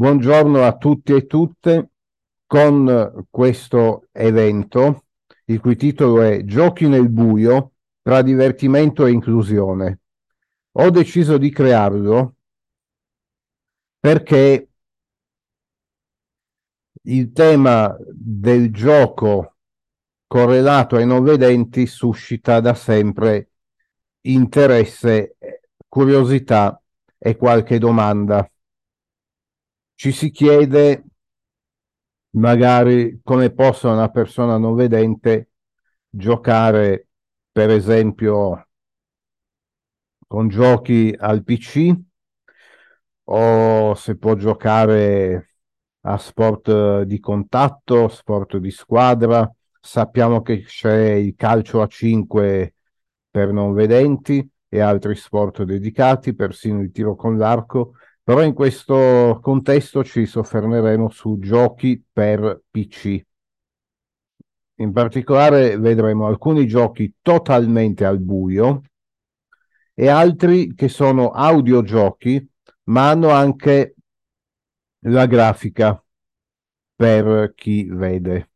Buongiorno a tutti e tutte con questo evento, il cui titolo è Giochi nel buio tra divertimento e inclusione. Ho deciso di crearlo perché il tema del gioco correlato ai non vedenti suscita da sempre interesse, curiosità e qualche domanda. Ci si chiede magari come possa una persona non vedente giocare, per esempio, con giochi al PC o se può giocare a sport di contatto, sport di squadra. Sappiamo che c'è il calcio a 5 per non vedenti e altri sport dedicati, persino il tiro con l'arco, però in questo contesto ci soffermeremo su giochi per PC. In particolare vedremo alcuni giochi totalmente al buio e altri che sono audiogiochi, ma hanno anche la grafica per chi vede.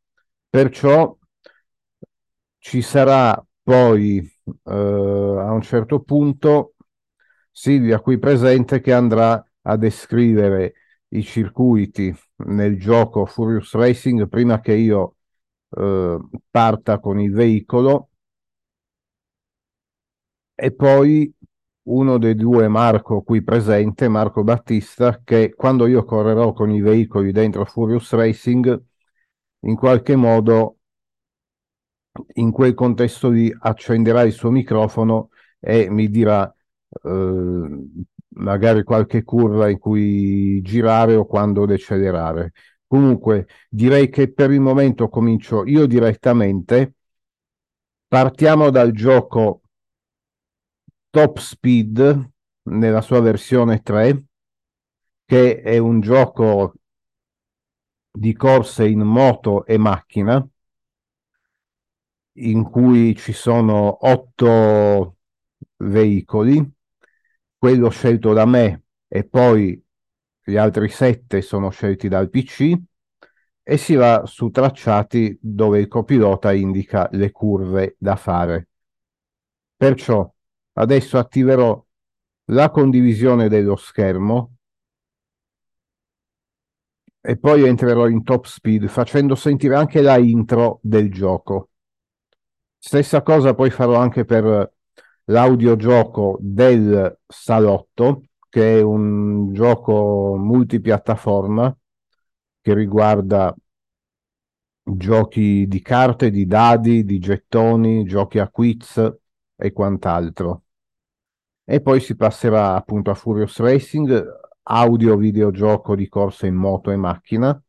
Perciò ci sarà poi eh, a un certo punto Silvia qui presente che andrà a descrivere i circuiti nel gioco Furious Racing prima che io eh, parta con il veicolo. E poi uno dei due Marco qui presente, Marco Battista, che quando io correrò con i veicoli dentro Furious Racing, in qualche modo in quel contesto lì accenderà il suo microfono e mi dirà eh, magari qualche curva in cui girare o quando decelerare. Comunque direi che per il momento comincio io direttamente. Partiamo dal gioco Top Speed nella sua versione 3, che è un gioco di corse in moto e macchina, in cui ci sono otto veicoli quello scelto da me e poi gli altri sette sono scelti dal PC e si va su tracciati dove il copilota indica le curve da fare. Perciò adesso attiverò la condivisione dello schermo e poi entrerò in top speed facendo sentire anche la intro del gioco. Stessa cosa poi farò anche per l'audiogioco del Salotto, che è un gioco multipiattaforma che riguarda giochi di carte, di dadi, di gettoni, giochi a quiz e quant'altro. E poi si passerà appunto a Furious Racing, audio videogioco di corsa in moto e macchina.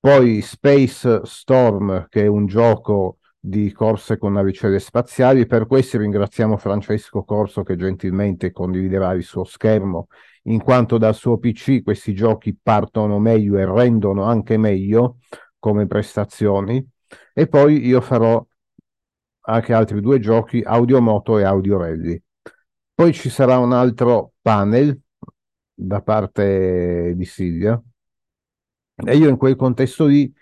Poi Space Storm, che è un gioco di corse con navicelle spaziali. Per questo ringraziamo Francesco Corso che gentilmente condividerà il suo schermo, in quanto dal suo PC questi giochi partono meglio e rendono anche meglio come prestazioni. E poi io farò anche altri due giochi, Audiomoto e Audio Rally. Poi ci sarà un altro panel da parte di Silvia e io in quel contesto lì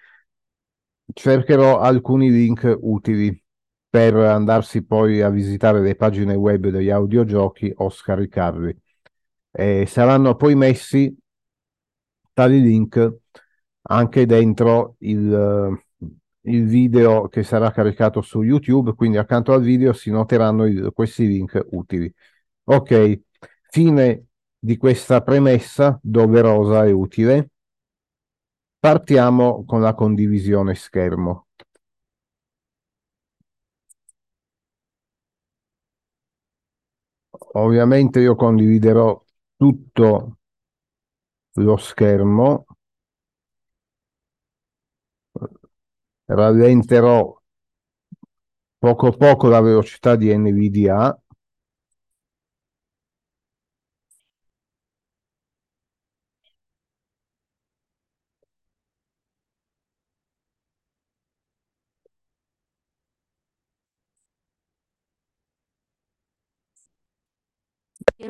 cercherò alcuni link utili per andarsi poi a visitare le pagine web degli audiogiochi o scaricarli. E saranno poi messi tali link anche dentro il, il video che sarà caricato su YouTube, quindi accanto al video si noteranno il, questi link utili. Ok, fine di questa premessa doverosa e utile. Partiamo con la condivisione schermo. Ovviamente io condividerò tutto lo schermo, rallenterò poco poco la velocità di NVDA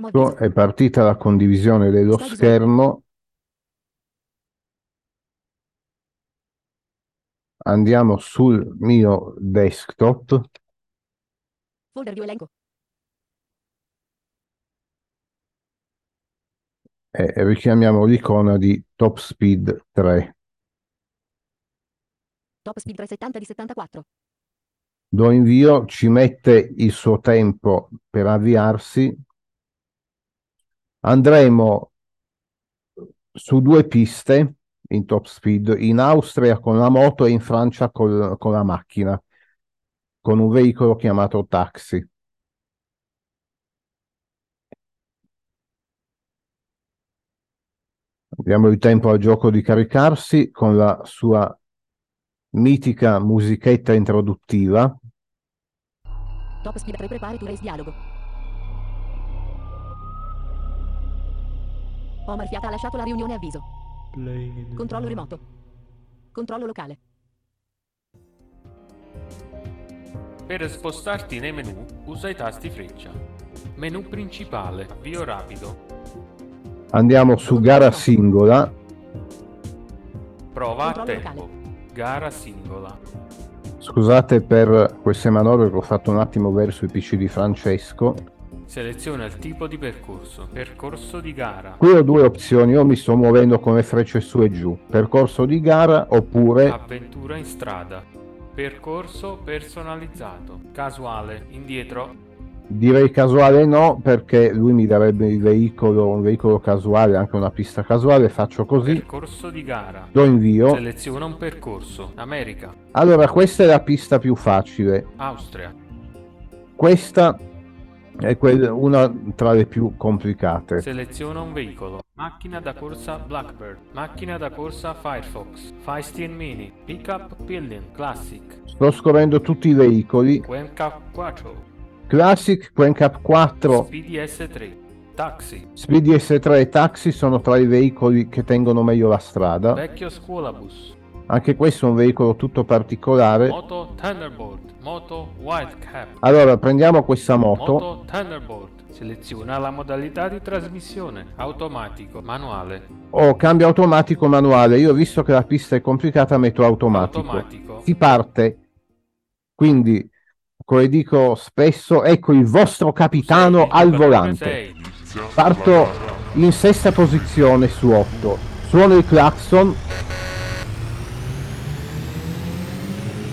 Ecco, è partita la condivisione dello schermo. Andiamo sul mio desktop. Folder di elenco. E richiamiamo l'icona di Top Speed 3. Top Speed 370 di 74 do invio, ci mette il suo tempo per avviarsi. Andremo su due piste in top speed, in Austria con la moto e in Francia col- con la macchina, con un veicolo chiamato taxi. Diamo il tempo al gioco di caricarsi con la sua mitica musichetta introduttiva. Top speed 3 prepare to race dialogo. Omar Fiata ha lasciato la riunione avviso. Controllo remoto. Controllo locale. Per spostarti nei menu, usa i tasti freccia. Menu principale, avvio rapido. Andiamo su gara singola. Prova a Controllo tempo. Gara singola. Scusate per queste manovre che ho fatto un attimo verso i PC di Francesco. Seleziona il tipo di percorso. Percorso di gara. Qui ho due opzioni, io mi sto muovendo con le frecce su e giù, percorso di gara oppure Avventura in strada. Percorso personalizzato. Casuale. Indietro. direi casuale no perché lui mi darebbe il veicolo, un veicolo casuale, anche una pista casuale, faccio così, Percorso di gara. do invio. Seleziona un percorso. America. Allora questa è la pista più facile, Austria. questa è una tra le più complicate. Seleziona un veicolo. Macchina da corsa Blackbird. Macchina da corsa Firefox. Feistin Mini. Pickup Pillion Classic. Sto scorrendo tutti i veicoli, Cuenca 4. Classic, Quencap 4, Speedy S3. Taxi. Speedy S3 e Taxi sono tra i veicoli che tengono meglio la strada. Vecchio scuolabus. Anche questo è un veicolo tutto particolare. Moto Thunderbolt. Moto Wildcat. Allora, prendiamo questa moto. Moto Thunderbolt. Seleziona la modalità di trasmissione. Automatico. Manuale. Oh, cambio automatico manuale. Io, visto che la pista è complicata, metto automatico. Automatico. Si parte. Quindi, come dico spesso, ecco il vostro capitano Sei, al volante. sei. Parto in sesta posizione su 8. Suono il clacson.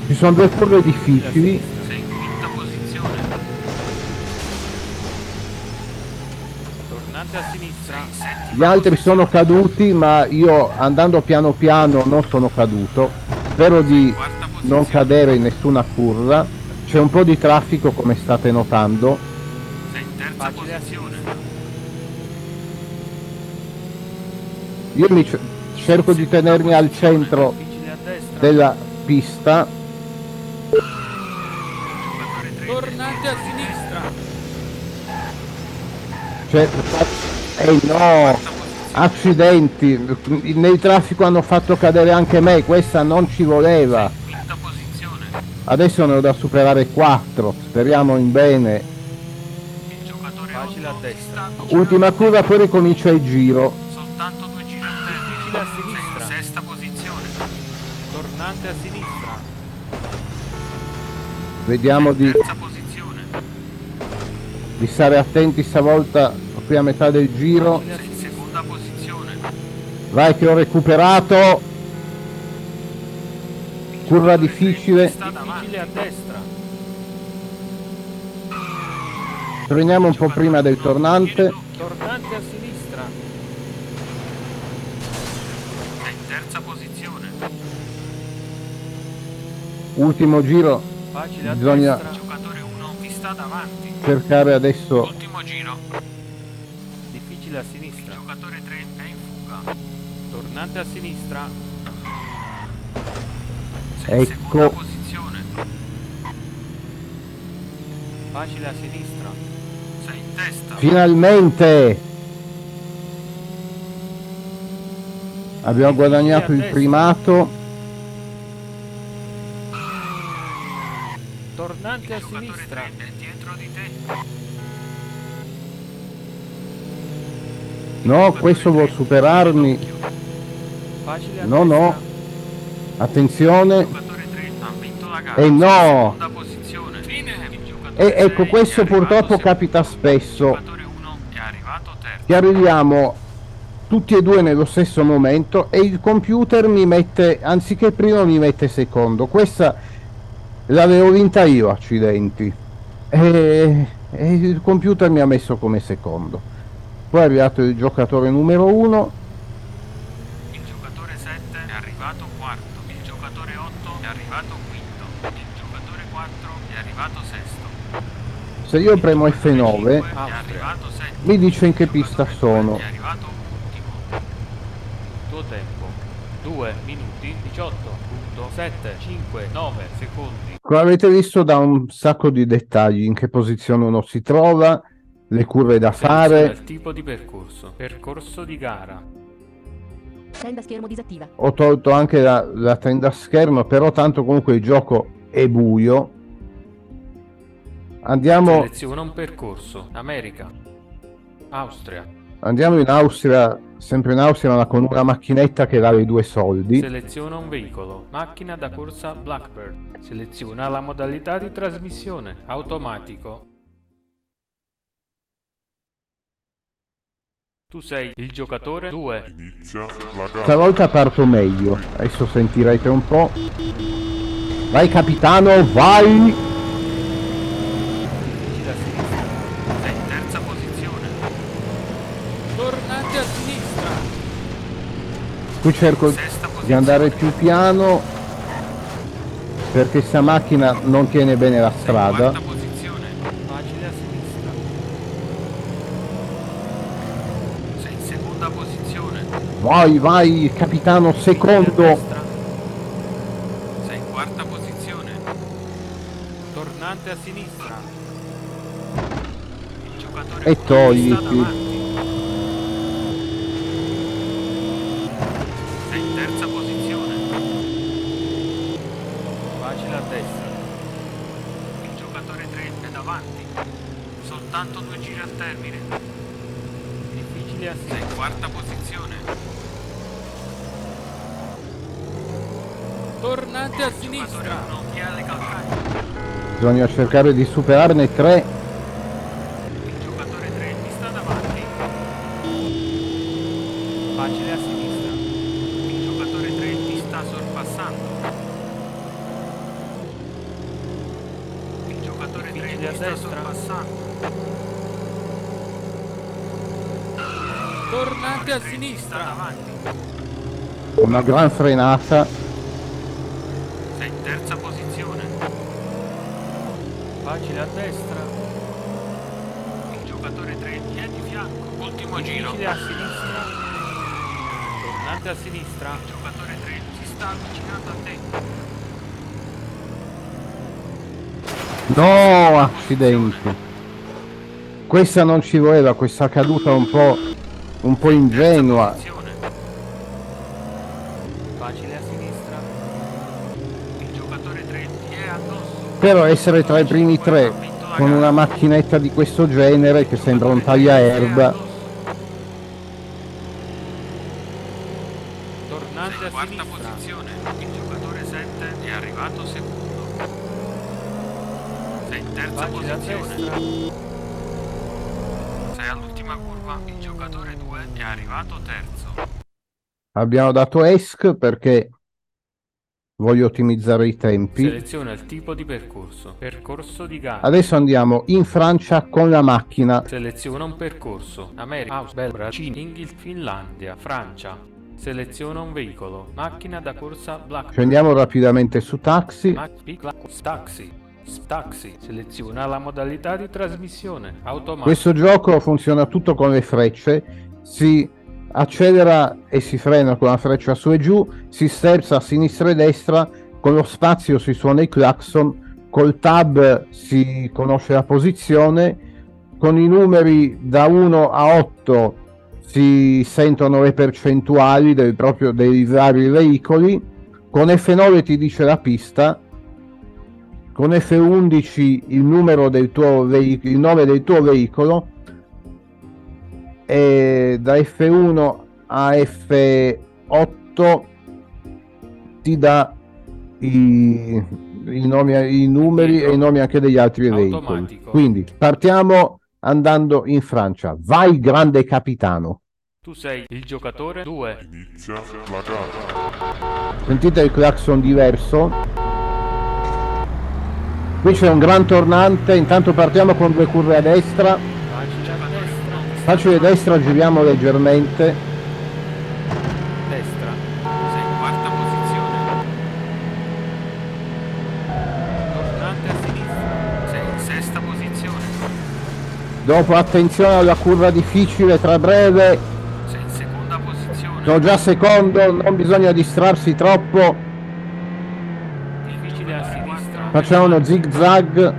Ci sono due curve difficili. Sei in quinta posizione. Tornate a sinistra. Gli altri sono caduti, ma io andando piano piano non sono caduto. Spero di non cadere in nessuna curva. C'è un po' di traffico, come state notando. Sei in terza posizione. Io mi c- cerco di tenermi al centro della pista. Tornate a sinistra. Cioè, eh no, accidenti. Nel traffico hanno fatto cadere anche me. Questa non ci voleva. Quinta posizione. Adesso ne ho da superare 4. Speriamo in bene. Il giocatore facile a destra. Ultima curva, poi ricomincia il giro. Soltanto due giri. Difficile a sinistra. sesta posizione. Tornante a sinistra. Vediamo di. Di stare attenti stavolta qui a metà del giro. Seconda posizione. Vai che ho recuperato. Curva difficile. Difficile a destra. Freniamo un po' prima del tornante. Tornante a sinistra. In terza posizione. Ultimo giro. Facile a Bisogna- sta davanti. Cercare adesso Ultimo giro. Difficile a sinistra. Giocatore 3 è in fuga. Tornante a sinistra. Sei Ecco. seconda posizione. Facile a sinistra. Sei in testa. finalmente. Abbiamo guadagnato il primato. Tornante a sinistra. È dietro di te. No, questo vuol superarmi. Facile No, no. Attenzione. Giocatore la gara. E no! E ecco, questo purtroppo capita spesso. Il giocatore 1 è arrivato terzo. che arriviamo tutti e due nello stesso momento e il computer mi mette, anziché primo mi mette secondo. Questa l'avevo vinta io, accidenti. E, e il computer mi ha messo come secondo. Poi è arrivato il giocatore numero uno, Il giocatore 7 è arrivato quarto. Il giocatore 8 è arrivato quinto. Il giocatore 4 è arrivato sesto. se io premo Il F9 giocatore 5 è arrivato settimo. mi dice in che Il pista sono. 2 È arrivato ultimo. Tuo tempo. 2 minuti 18.759 secondi. Come avete visto da un sacco di dettagli, in che posizione uno si trova, le curve da fare, il tipo di percorso. Percorso di gara. Tenda schermo disattiva. ho tolto anche la, la tenda schermo, però tanto comunque il gioco è buio. Andiamo, Seleziona un percorso. America. Austria. Andiamo in Austria, sempre in Austria, ma con una macchinetta che vale due soldi. Seleziona un veicolo. Macchina da corsa Blackbird. Seleziona la modalità di trasmissione. Automatico. Tu sei il giocatore 2. Inizia la gara. Stavolta parto meglio, adesso sentirete un po'. Vai capitano, vai! Gira a sinistra. Sei in terza posizione. Tornate a sinistra. Qui cerco di andare più piano perché sta macchina non tiene bene la strada. Vai, vai, capitano secondo. Sei in quarta posizione. Tornante a sinistra. Il giocatore E uno togliti. sta davanti. Sei in terza posizione. Facile a destra. Il giocatore 3 è davanti. Soltanto due giri al termine. Difficile a sinistra. Sei in quarta posizione. Tornante a sinistra. Non è alle calcaglie. Bisogna cercare di superarne tre. Il giocatore 3 mi sta davanti. Facile a sinistra. Il giocatore 3 mi sta sorpassando. Il giocatore 3 mi sta sorpassando. Tornate a sinistra. davanti. Una gran frenata. Sei in terza posizione. Facile a destra. Il giocatore 3 è di fianco. Ultimo giro. Difficile a sinistra. Tornante a sinistra. Il giocatore 3 si sta avvicinando a te. No, accidenti. Questa non ci voleva, questa caduta un po', un po' ingenua. Posizione. Facile a sinistra. Il giocatore 3 ti è addosso. Però essere tra i primi tre con una macchinetta di questo genere che sembra un tagliaerba. Tornante a quarta posizione. Il giocatore 7 è arrivato secondo. Sei in terza posizione. Sei all'ultima curva. Il giocatore 2 è arrivato terzo. Abbiamo dato ESC perché voglio ottimizzare i tempi. Seleziona il tipo di percorso. Percorso di gara. Adesso andiamo in Francia con la macchina. Seleziona un percorso. America, Austria, Belgio, Cina, Inghilterra, Finlandia, Francia. Seleziona un veicolo. Macchina da corsa Black. Scendiamo rapidamente su taxi. Taxi. Taxi. Seleziona la modalità di trasmissione. Automatico. Questo gioco funziona tutto con le frecce. Si accelera e si frena con la freccia su e giù, si sterza a sinistra e destra, con lo spazio si suona i clacson, col tab si conosce la posizione, con i numeri da 1 a 8 si sentono le percentuali del proprio, dei vari veicoli, con F9 ti dice la pista, con F11 il numero del tuo veicolo, il nome del tuo veicolo e da F1 a F8 ti dà i- i, nomi, i numeri e i nomi anche degli altri veicoli. Automatico. Quindi partiamo andando in Francia. Vai, grande capitano. Tu sei il giocatore 2. Inizia la gara. Sentite il clacson diverso. Qui c'è un gran tornante, intanto partiamo con due curve a destra. Facile destra, giriamo leggermente. Destra. Sei in quarta posizione. Tornante a sinistra. Sei in sesta posizione. Dopo attenzione alla curva difficile tra breve. Sei in seconda posizione. Sono già secondo, non bisogna distrarsi troppo. Difficile a sinistra. Facciamo uno zig zag.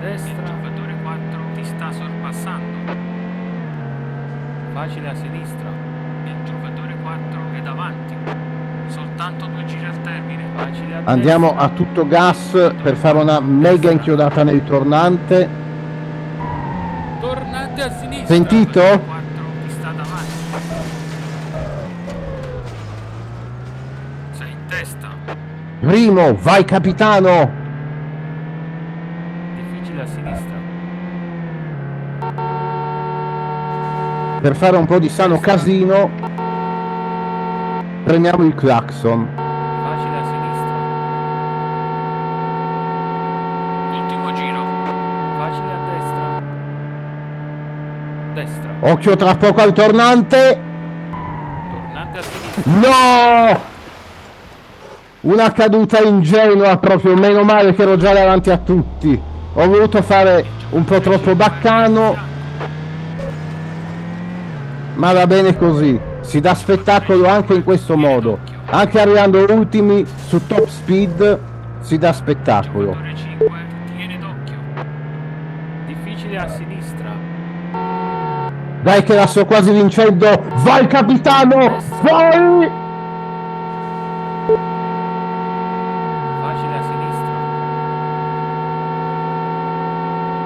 Destra. Il giocatore 4 ti sta sorpassando. Facile a sinistra. Il giocatore 4 è davanti. Soltanto due giri al termine. Facile a Andiamo a tutto gas per fare una mega inchiodata nel tornante. Tornante a sinistra. Sentito? Il 4 ti sta davanti. Sei in testa. Primo, vai capitano. Difficile a sinistra. Per fare un po' di sano casino. Premiamo il clacson. Facile a sinistra. Ultimo giro. Facile a destra. Destra. Occhio tra poco al tornante. Tornante a sinistra. No! Una caduta ingenua proprio, meno male che ero già davanti a tutti. Ho voluto fare un po' troppo baccano, ma va bene così. Si dà spettacolo anche in questo modo. Anche arrivando ultimi su top speed si dà spettacolo. Giocatore 5. Tiene d'occhio. Difficile a sinistra. Dai che la sto quasi vincendo. Vai capitano! Vai! Facile a sinistra.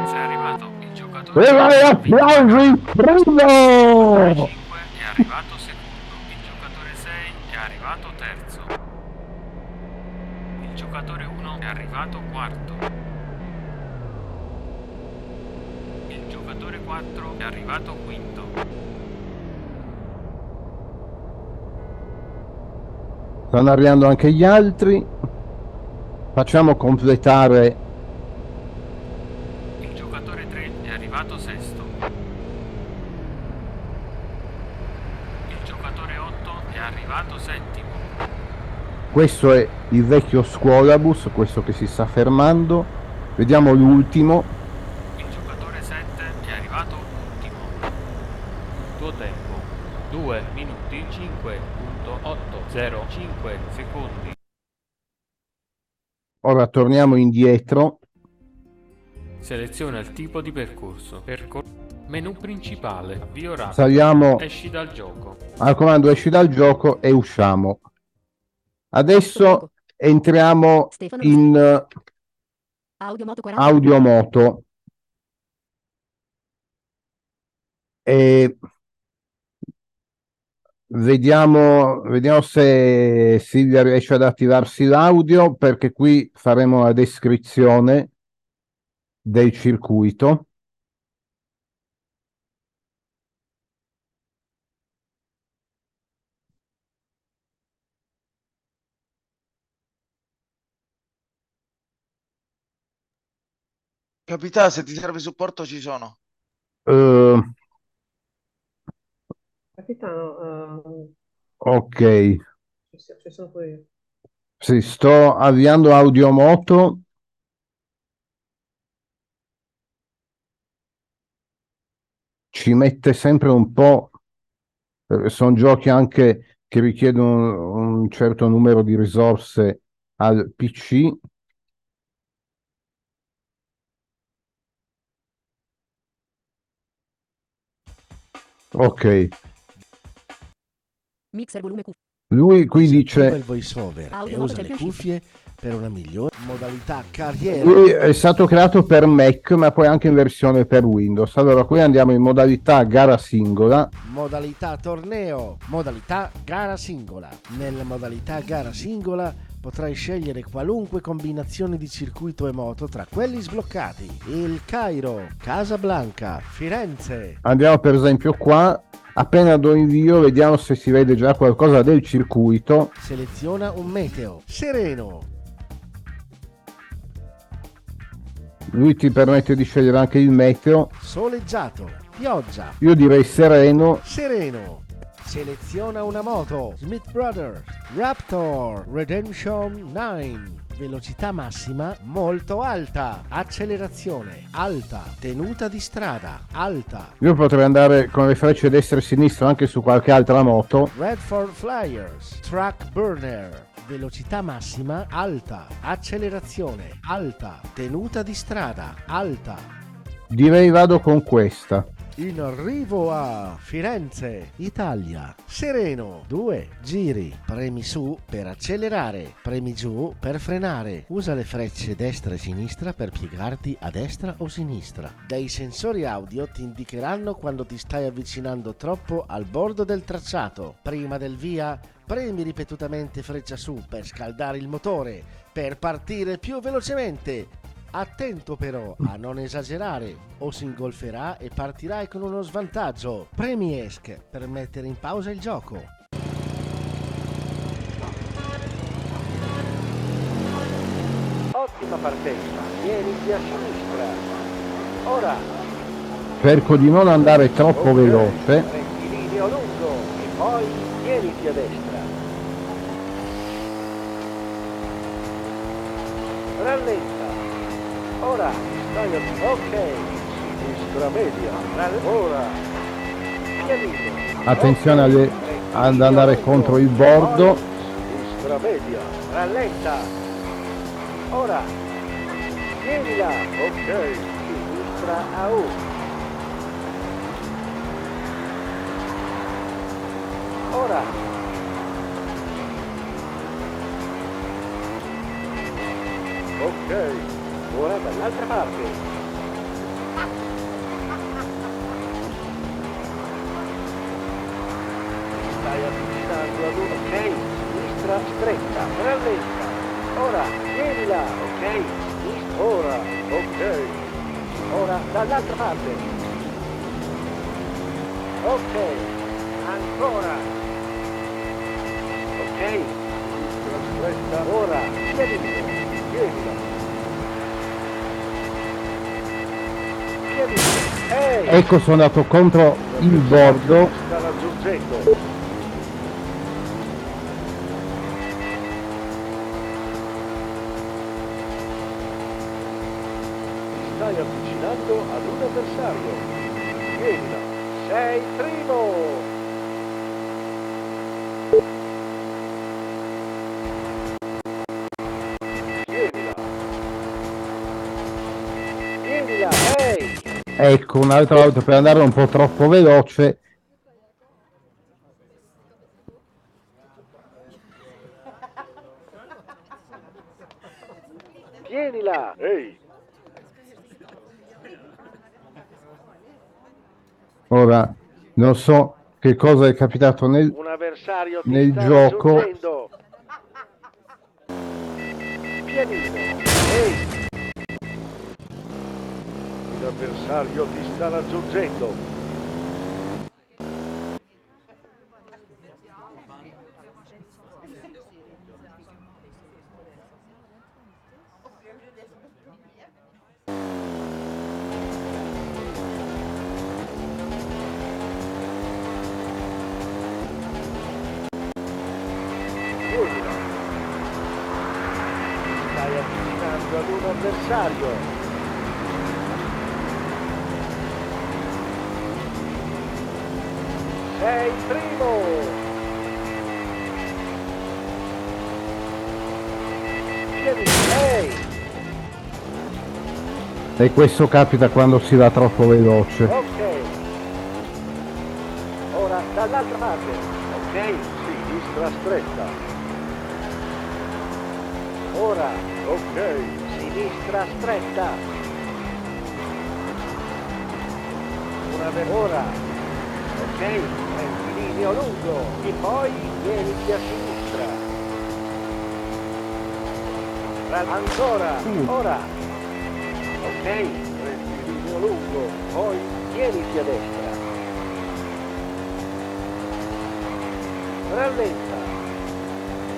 Sei arrivato. Il giocatore E vai applausi! Primo! 5 è arrivato secondo. Il giocatore 6 è arrivato terzo. Il giocatore 1 è arrivato quarto. Il giocatore 4 è arrivato quinto. Stanno arrivando anche gli altri. Facciamo completare Il giocatore 3 è arrivato sesto. Il giocatore 8 è arrivato settimo. questo è il vecchio scuolabus, questo che si sta fermando. Vediamo l'ultimo. Il giocatore 7 è arrivato ultimo. Tuo tempo 2 minuti 5.805 secondi. Ora torniamo indietro. Seleziona il tipo di percorso. Percor- menu principale. Avvio rapido. Saliamo Esci dal gioco. al comando esci dal gioco e usciamo. Adesso entriamo Stefano in Audio moto 40. audio moto. E vediamo, vediamo se Silvia riesce ad attivarsi l'audio perché qui faremo la descrizione del circuito. Capitano, se ti serve supporto ci sono. Eh, Capitano, ehm, ok, ci, sono pure io. sì, sto avviando audio moto. Ci mette sempre un po', eh, sono giochi anche che richiedono un certo numero di risorse al PC. Ok, Mixer volume Q. lui qui dice, il voice over e usa le cuffie per una migliore modalità carriera. lui è stato creato per Mac ma poi anche in versione per Windows. Allora qui andiamo in modalità gara singola. Modalità torneo, modalità gara singola. Nella modalità gara singola Potrai scegliere qualunque combinazione di circuito e moto tra quelli sbloccati. Il Cairo, Casablanca, Firenze. Andiamo per esempio qua, appena do invio vediamo se si vede già qualcosa del circuito. Seleziona un meteo. Sereno. Lui ti permette di scegliere anche il meteo. Soleggiato. Pioggia. Io direi sereno. Sereno. Seleziona una moto. Smith Brothers. Raptor. Redemption 9. Velocità massima molto alta. Accelerazione alta. Tenuta di strada alta. Io potrei andare con le frecce destra e sinistra anche su qualche altra moto. Redford Flyers. Track Burner. Velocità massima alta. Accelerazione alta. Tenuta di strada alta. Direi vado con questa. In arrivo a Firenze, Italia. Sereno. 2. Giri. Premi su per accelerare. Premi giù per frenare. Usa le frecce destra e sinistra per piegarti a destra o sinistra. Dei sensori audio ti indicheranno quando ti stai avvicinando troppo al bordo del tracciato. Prima del via, premi ripetutamente freccia su per scaldare il motore, per partire più velocemente. Attento però a non esagerare o si ingolferà e partirai con uno svantaggio. Premi ESC per mettere in pausa il gioco. Ottima partenza, vieniti a sinistra. Ora, Cerco di non andare troppo veloce. rettilineo lungo e poi vieniti a destra. Rallenta. Ora, stai a... Ok. Sinistra media. Rall- Ora. Attenzione alle- ad andare contro il bordo. Sinistra media. Rallenta. Ora. Tienila. Ok. Sinistra a U. Ora. Ok. Ora dall'altra parte. Stai avvicinando ad uno. Ok. Sinistra stretta. Rallenta. Ora. Tienila. Ok. Sinistra. Ora. Ok. Ora dall'altra parte. Ok. Ancora. Ok. Sinistra stretta. Ora. Tienila. Tienila. Ecco sono andato contro il bordo. Stai avvicinando ad un avversario. Tienila. Sei primo. Tienila. Tienila. Ehi. Ecco un'altra volta per andare un po' troppo veloce. Tienila. Ehi. Ora non so che cosa è capitato nel... Nel gioco. Un avversario ti sta raggiungendo. E questo capita quando si va troppo veloce. Ok. Ora dall'altra parte. Ok. Sinistra stretta. Ora. Ok. Sinistra stretta. Una ver- Ora. Ok. Rettilineo lungo. E poi vieniti a sinistra. Ra- Ancora. Ora. Rettilineo lungo. Poi tieniti a destra. Rallenta.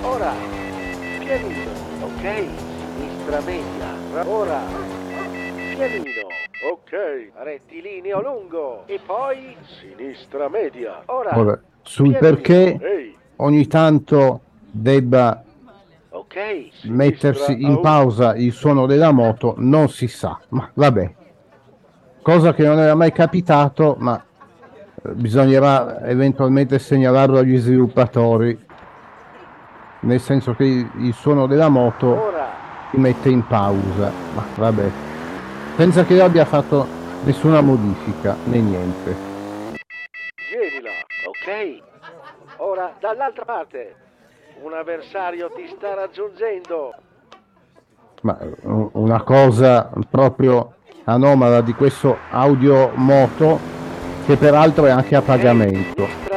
Ora. Pianino. Ok. Sinistra media. Ra- Ora. Pianino. Ok. Rettilineo lungo. E poi sinistra media. Ora. Ora, sul Pianino. perché Ehi. ogni tanto debba Ok. mettersi sinistra in pausa il suono della moto non si sa, ma vabbè. Cosa che non era mai capitato, ma eh, bisognerà eventualmente segnalarlo agli sviluppatori, nel senso che il, suono della moto si mette in pausa, ma vabbè. Senza che abbia fatto nessuna modifica né niente. Tienila, ok? Ora dall'altra parte. Un avversario ti sta raggiungendo. Ma una cosa proprio anomala di questo audio moto che peraltro è anche a pagamento.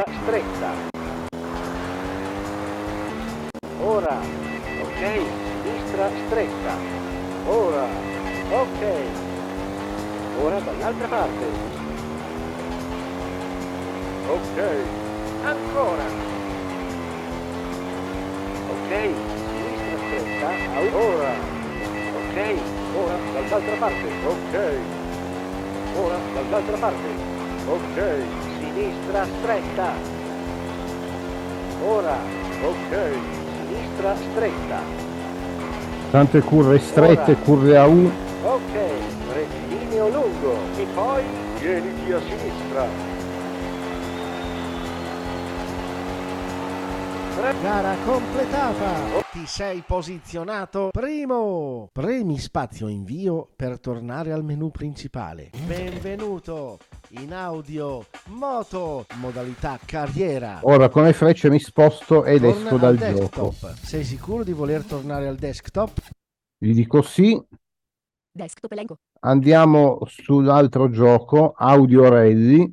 Tante curve strette, Ora. curve a U. Ok. Rettilineo lungo. E poi tieniti a sinistra. Gara completata! Ti sei posizionato primo! Premi spazio invio per tornare al menu principale. Benvenuto in audio moto modalità carriera. Ora con le frecce mi sposto ed Torna esco al dal desktop. gioco. Sei sicuro di voler tornare al desktop? Gli dico sì, Desktop elenco. andiamo sull'altro gioco, Audio Rally.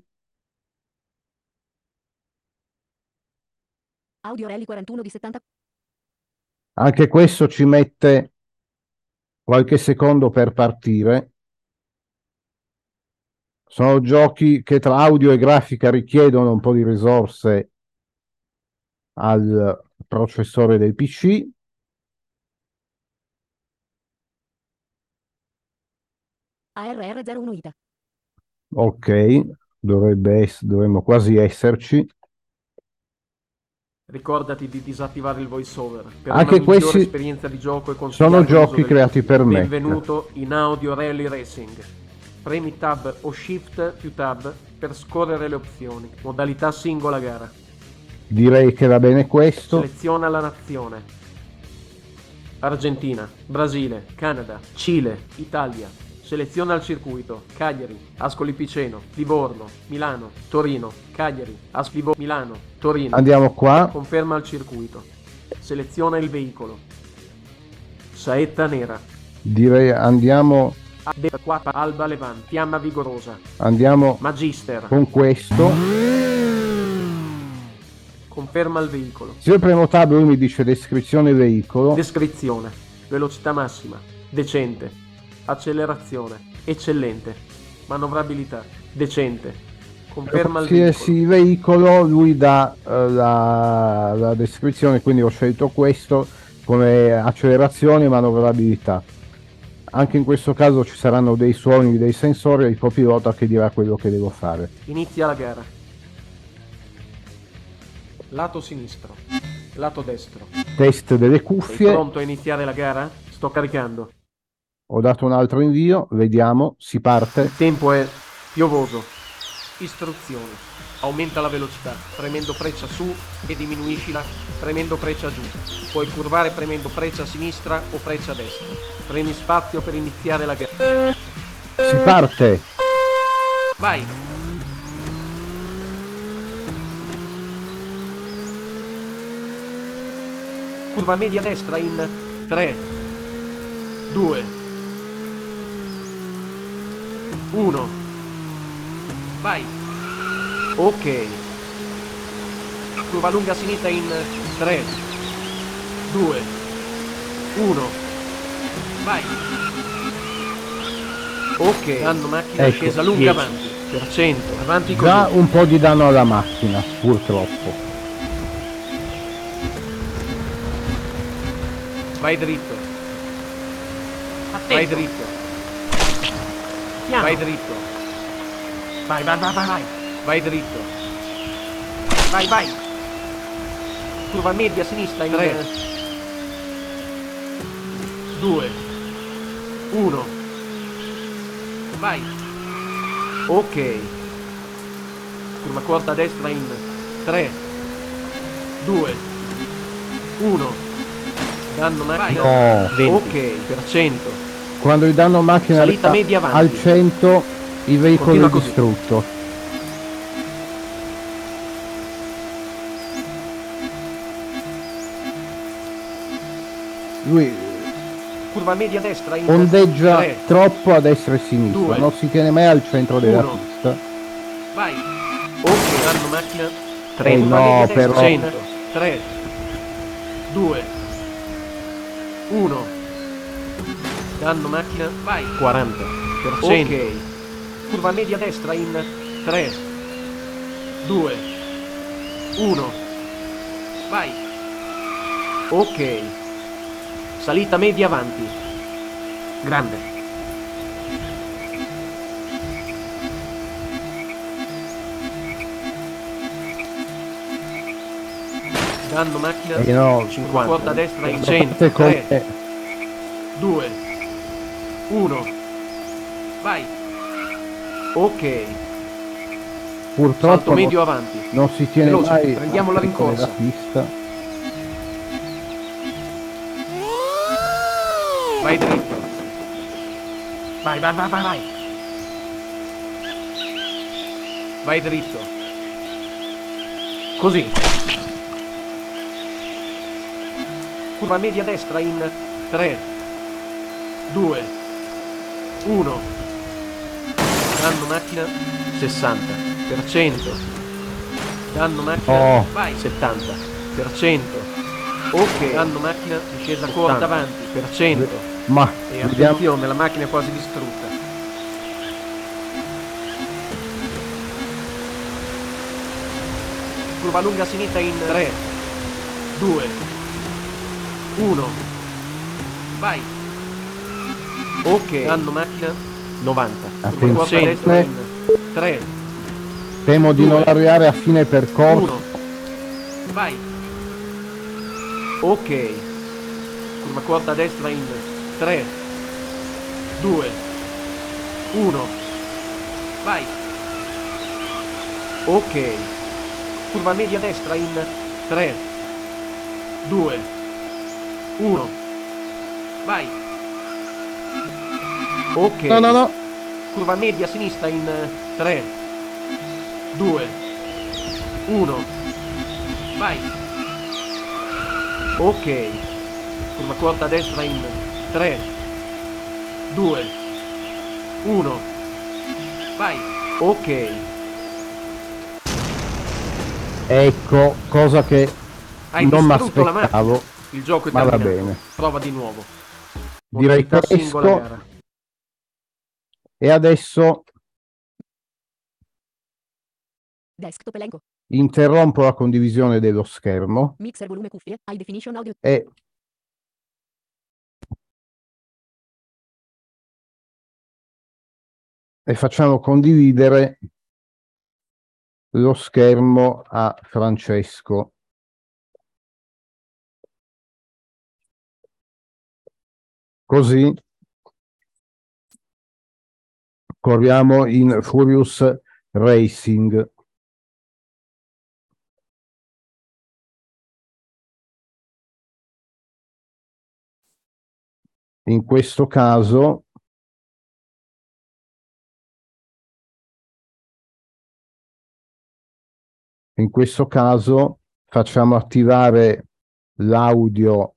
Audio Rally 41 di 70. Anche questo ci mette qualche secondo per partire. Sono giochi che tra audio e grafica richiedono un po' di risorse al processore del PC. ARR01 ITA. Ok, dovrebbe ess- dovremmo quasi esserci. Ricordati di disattivare il voiceover per Anche una migliore questi esperienza di gioco e sono giochi creati per me. Benvenuto in Audio Rally Racing. Premi Tab o Shift più Tab per scorrere le opzioni. Modalità singola gara. Direi che va bene questo. Seleziona la nazione. Argentina, Brasile, Canada, Cile, Italia. Seleziona il circuito. Cagliari, Ascoli Piceno, Livorno, Milano, Torino, Cagliari, Ascoli Milano, Torino. Andiamo qua. Conferma il circuito. Seleziona il veicolo. Saetta nera. Direi andiamo, A- de- qua- Alba Levante. Fiamma vigorosa. andiamo Magister. con questo. Conferma il veicolo. Se io premo tab lui mi dice descrizione veicolo. Descrizione. Velocità massima. Decente. Accelerazione. Eccellente. Manovrabilità. Decente. Conferma il Qualsiasi veicolo. veicolo lui dà eh, la, la descrizione, quindi ho scelto questo come accelerazione e manovrabilità. Anche in questo caso ci saranno dei suoni, dei sensori e il copilota che dirà quello che devo fare. Inizia la gara. Lato sinistro. Lato destro. Test delle Sei cuffie, pronto a iniziare la gara? Sto caricando. ho dato un altro invio, vediamo, si parte. Il tempo è piovoso. Istruzioni. Aumenta la velocità premendo freccia su e diminuiscila premendo freccia giù. Puoi curvare premendo freccia a sinistra o freccia a destra. Premi spazio per iniziare la gara. Si parte! Vai! Curva media destra in 3, 2, 1. Vai! Ok. Curva lunga a sinistra in 3, 2, 1. Vai. Ok, danno macchina Ecco, scesa lunga 10. avanti. Per 100, avanti così. Già un po' di danno alla macchina, purtroppo. Vai dritto. Attento. Vai dritto. Piano. Vai dritto. Vai, vai, vai, vai, vai. Vai dritto. Vai, vai. Curva media a sinistra in 3 2 1 Vai. Ok. Curva corta a destra in 3 2 1 Danno macchina. No. 20. Ok, per 100. Quando il danno macchina Salita al- media avanti. al 100, il veicolo Continua è così. Lui Curva media destra in ondeggia 3 troppo a destra e a sinistra, Due. non si tiene mai al centro della Uno. pista. Vai. Ok, danno macchina. 3 Eh no, però. 100. 3 2 1 Danno macchina. Vai. 40 per 100. Ok. Curva media destra in 3 2 1 Vai. Ok. Salita media avanti. Grande. Danno macchina. Eh no, 50. Porta a destra in Guardate 100. come- 3, 2, 1. Vai. Ok. purtroppo Salto medio avanti. non si tiene Veloce, mai prendiamo la rincorsa. della pista. Vai dritto. Vai, vai, vai, vai, vai. Vai dritto. Così. Curva media destra in 3, 2, 1. Danno macchina 60 per 100. Danno macchina Oh. vai 70 per 100. Ok, danno macchina discesa corta avanti per 100. Ma E vediamo attenzione, la macchina è quasi distrutta. Curva lunga a sinistra in 3, 2, 1. Vai. Ok. Danno macchina 90. Curva corta a destra in 3, temo di non arrivare a fine percorso. 1. Vai. Ok. Curva corta a destra in 3, 2, 1. Vai. Ok. Curva media a destra in 3, 2, 1. Vai. Ok. No, no, no. Curva media a sinistra in 3, 2, 1. Vai. Ok. Curva corta a destra in 3, 2, 1. Vai. Ok. Ecco, cosa che Hai non mi distrutto la macchina. aspettavo. Il gioco è Ma va bene. Prova di nuovo. Direi questo. gara. E adesso Desktop elenco. Interrompo la condivisione dello schermo Mixer volume cuffie. High definition audio. e e facciamo condividere lo schermo a Francesco. Così corriamo in Furious Racing. In questo caso in questo caso facciamo attivare l'audio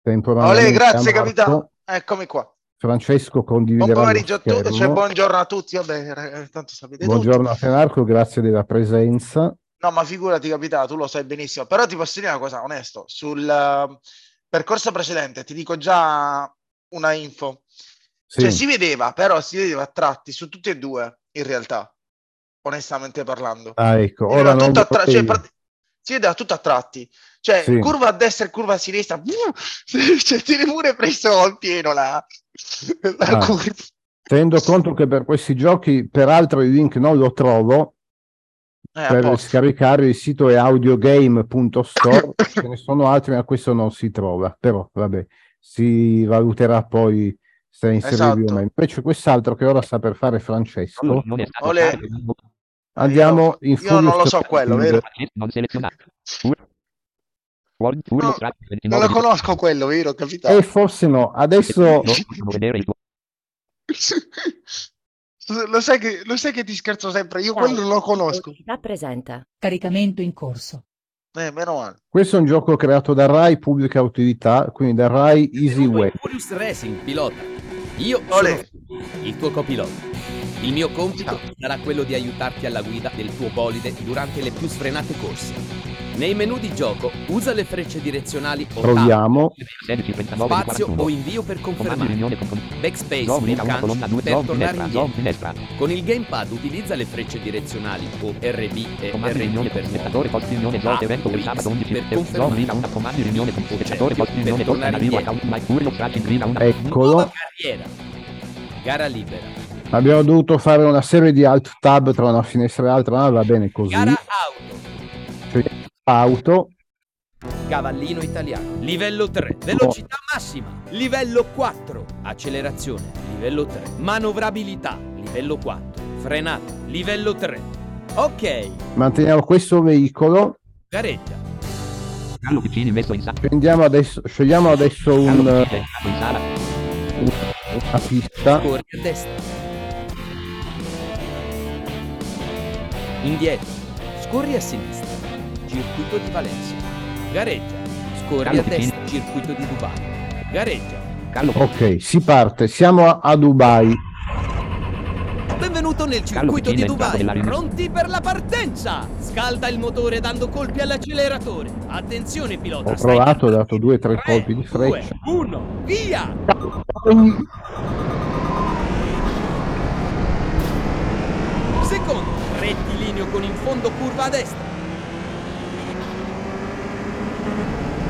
temporaneamente. Olè, a grazie capitano. Eccomi qua. Francesco Buon condividerà lo pomeriggio a tutti, cioè buongiorno a tutti, vabbè, tanto sapete. Buongiorno a te Marco, grazie della presenza. No, ma figurati capitano, tu lo sai benissimo. Però ti posso dire una cosa, onesto, sul percorso precedente, ti dico già una info. Sì. Cioè, si vedeva, però si vedeva a tratti su tutti e due, in realtà, onestamente parlando. Ah, ecco, Si ora vedeva non tra- cioè, prati- si vedeva tutto a tratti. Cioè, Sì. curva a destra e curva a sinistra. Cioè, tieni pure preso al pieno la, la Ah. curva. Tenendo conto che per questi giochi, peraltro il link non lo trovo, Eh, per posto. scaricare il sito è audiogame.store, ce ne sono altri, ma questo non si trova, però vabbè, si valuterà poi se inserirli o Esatto. meno. Invece quest'altro che ora sta per fare Francesco, Non Ole. andiamo in io non lo so quello, vero? Non selezionato. No, Non 29 lo conosco quello, vero, capitano? E forse no, adesso lo, sai che, lo sai che ti scherzo sempre, io quello lo conosco. Velocità presenta. Caricamento in corso. Eh, meno male. questo è un gioco creato da Rai Pubblica Utilità, quindi da Rai Easy Way. Furious Racing, pilota. Io Olè. sono il tuo copilota. Il mio compito sarà quello di aiutarti alla guida del tuo bolide durante le più sfrenate corse. Nei menu di gioco usa le frecce direzionali o Proviamo. 16, 39 tab, spazio 41. o invio per confermare. Backspace o linea una, cancello colonna 2, per tornare indietro. Con il gamepad utilizza le frecce direzionali o RB e con per spettatore, post riunione, A, slot, evento del X sabato 11, per confermare. linea una, comandi riunione con spettatore, Cioè, post riunione, tornare indietro. una. Eccolo. Carriera. Gara libera. Abbiamo dovuto fare una serie di alt tab tra una finestra e l'altra, ma va bene così. Gara auto. Auto, Cavallino italiano. Livello 3. Velocità massima. Livello 4. Accelerazione. Livello 3. Manovrabilità. Livello 4. Frenata. Livello 3. Ok. manteniamo questo veicolo, Gareggia. Carlo Piccini messo in sala. prendiamo adesso, scegliamo adesso un, sala. una pista. Corri a destra. Indietro. Scorri a sinistra. Circuito di Valencia. Gareggia. Scorri Carlo a destra. Circuito di Dubai. Gareggia. Carlo Ok, si parte, siamo a, a Dubai. Benvenuto nel circuito Piccini di Dubai. Pronti per la partenza! Scalda il motore dando colpi all'acceleratore. Attenzione pilota. Ho provato, ho dato due o tre Tre, colpi di due, freccia. uno, via! Secondo, rettilineo con in fondo curva a destra.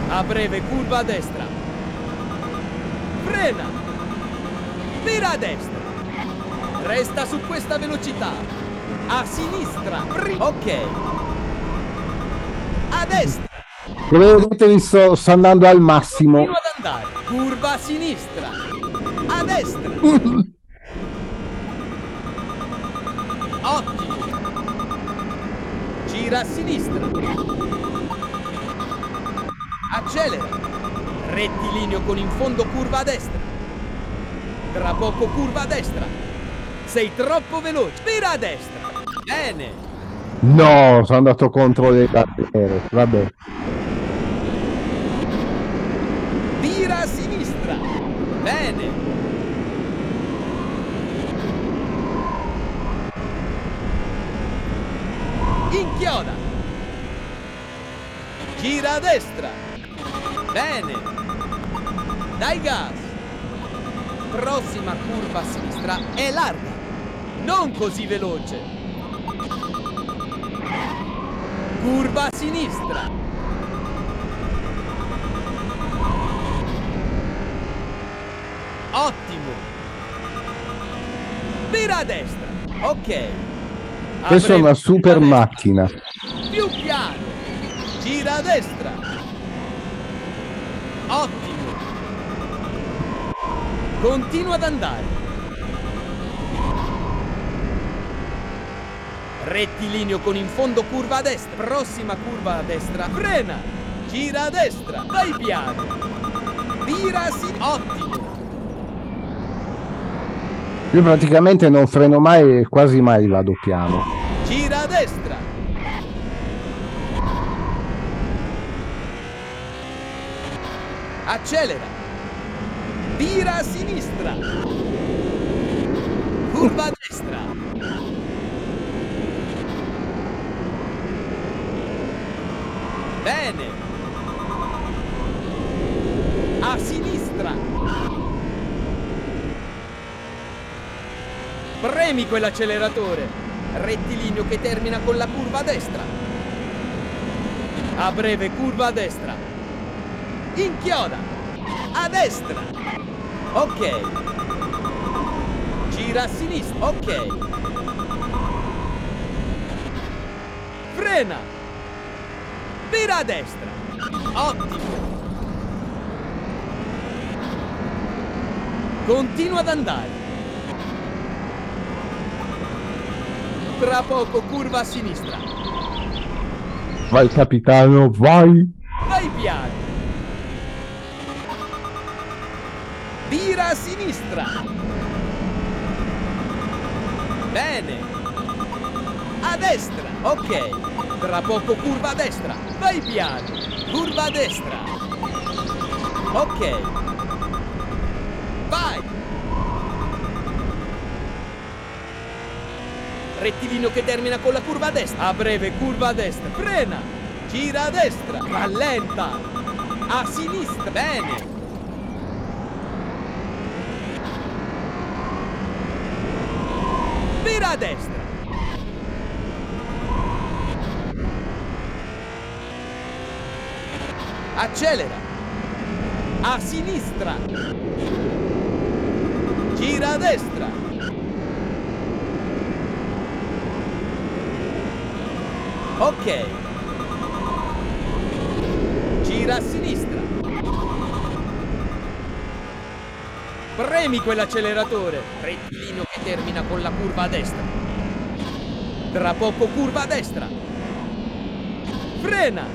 A breve curva a destra. Frena. Vira a destra. Resta su questa velocità. A sinistra. Ok. A destra. Come vedete mi sto, sto andando al massimo. Continua ad andare. Curva a sinistra. A destra. Ottimo. Gira a sinistra. Accelera. Rettilineo con in fondo curva a destra. Tra poco curva a destra. Sei troppo veloce. Vira a destra. Bene. No, sono andato contro le barriere. Vabbè. Vira a sinistra. Bene. Inchioda. Gira a destra. Bene. Dai gas. Prossima curva a sinistra è larga. Non così veloce. Curva a sinistra. Ottimo. Vira a destra. Ok. Questa è una super macchina. Più piano. Gira a destra. Ottimo. Continua ad andare. Rettilineo con in fondo curva a destra. Prossima curva a destra. Frena. Gira a destra. Vai piano. Vira a sinistra. Ottimo. Io praticamente non freno mai e quasi mai vado piano. Gira a destra. Accelera. Vira a sinistra. Curva a destra. Bene. A sinistra. Premi quell'acceleratore. Rettilineo che termina con la curva a destra. A breve curva a destra. Inchioda. A destra. Ok. Gira a sinistra. Ok. Frena. Vira a destra. Ottimo. Continua ad andare. Tra poco curva a sinistra. Vai capitano, vai piano. Vira a sinistra. Bene. A destra. Ok. Tra poco curva a destra. Vai piano. Curva a destra. Ok. Vai. Rettilineo che termina con la curva a destra. A breve curva a destra. Frena. Gira a destra. Rallenta. A sinistra. Bene. Vira a destra. Accelera. A sinistra. Gira a destra. Ok. Gira a sinistra. Premi quell'acceleratore. Rettilineo termina con la curva a destra. Tra poco curva a destra. Frena.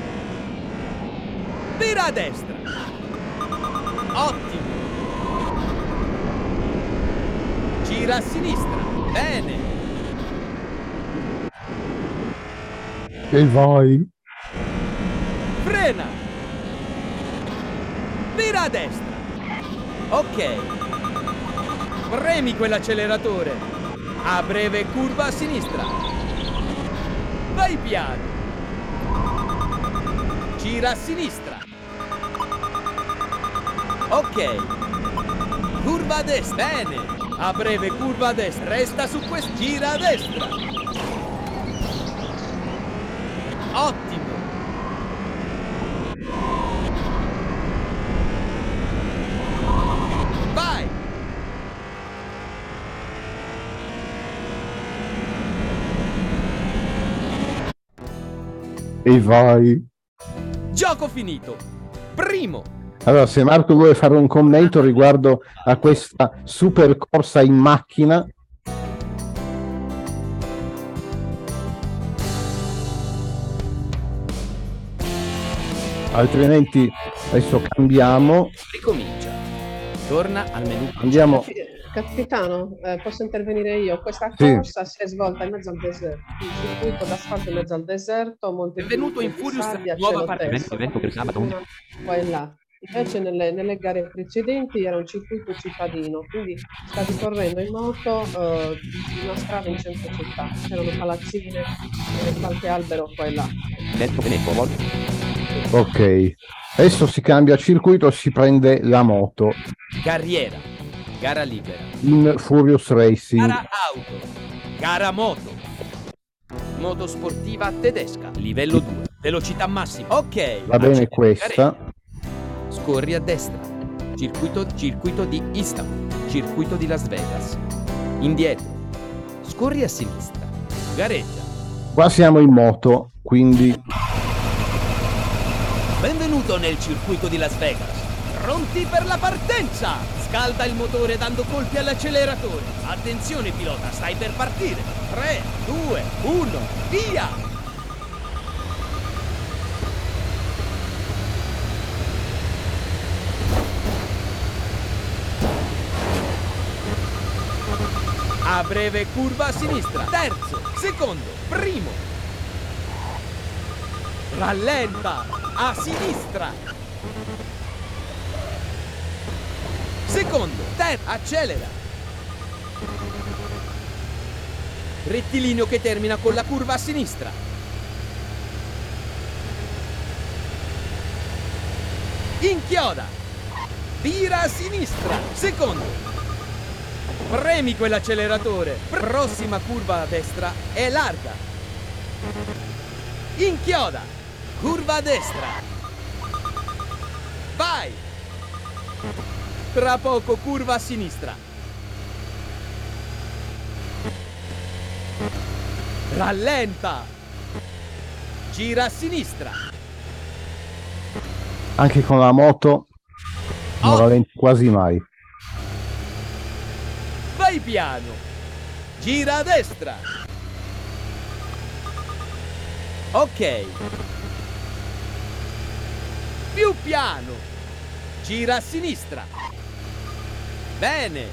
Vira a destra. Ottimo. Gira a sinistra. Bene. E vai! Frena. Vira a destra. Ok. Premi quell'acceleratore. A breve curva a sinistra. Vai piano. Gira a sinistra. Ok. Curva a destra. Bene. A breve curva a destra. Resta su questo. Gira a destra. Ottimo. Vai. E vai! Gioco finito. Primo. Allora, se Marco vuole fare un commento riguardo a questa super corsa in macchina, altrimenti adesso cambiamo, Ricomincia. Torna al menu. andiamo. Capitano, eh, posso intervenire io? Questa Sì. corsa si è svolta in mezzo al deserto. Il circuito d'asfalto in mezzo al deserto, Monte Benvenuto in Furious, sabbia, nuova cielo parte. teso, Evento per sabato. qua e là. Invece nelle, nelle gare precedenti era un circuito cittadino, quindi stavi correndo in moto eh, in una strada in centro città. C'erano palazzine e qualche albero qua e là. Ok, adesso si cambia circuito, si prende la moto Carriera. Gara libera. in Furious Racing. Gara auto. Gara moto. Moto sportiva tedesca. Livello 2. Velocità massima. Ok. Va bene questa. Scorri a destra. Circuito, circuito di Istanbul. Circuito di Las Vegas. Indietro. Scorri a sinistra. Gareggia. Qua siamo in moto, quindi Benvenuto nel circuito di Las Vegas. Pronti per la partenza! Scalda il motore dando colpi all'acceleratore. Attenzione pilota, stai per partire. 3, 2, 1, via! A breve curva a sinistra. Terzo, secondo, primo. Rallenta a sinistra. Secondo, terzo, accelera. Rettilineo che termina con la curva a sinistra. Inchioda. Vira a sinistra. Secondo. Premi quell'acceleratore. Prossima curva a destra è larga. Inchioda. Curva a destra. Vai. Tra poco curva a sinistra. Rallenta. Gira a sinistra. Anche con la moto non Oh. rallenti quasi mai. Vai piano. Gira a destra. Ok. Più piano. Gira a sinistra. Bene.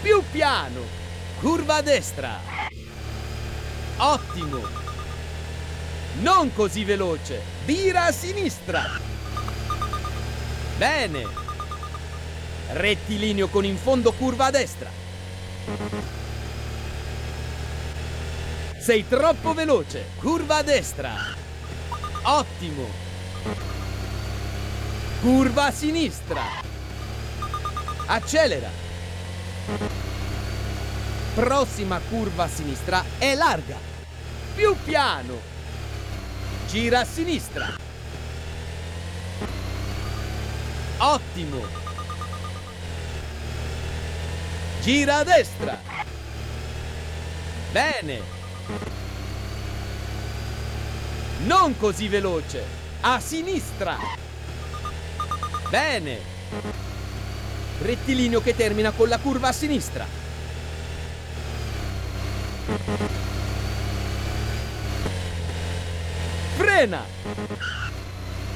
Più piano. Curva a destra. Ottimo. Non così veloce. Vira a sinistra. Bene. Rettilineo con in fondo curva a destra. Sei troppo veloce. Curva a destra. Ottimo. Curva a sinistra. Accelera. Prossima curva a sinistra è larga. Più piano. Gira a sinistra. Ottimo. Gira a destra. Bene. Non così veloce. A sinistra. Bene. Rettilineo che termina con la curva a sinistra. Frena.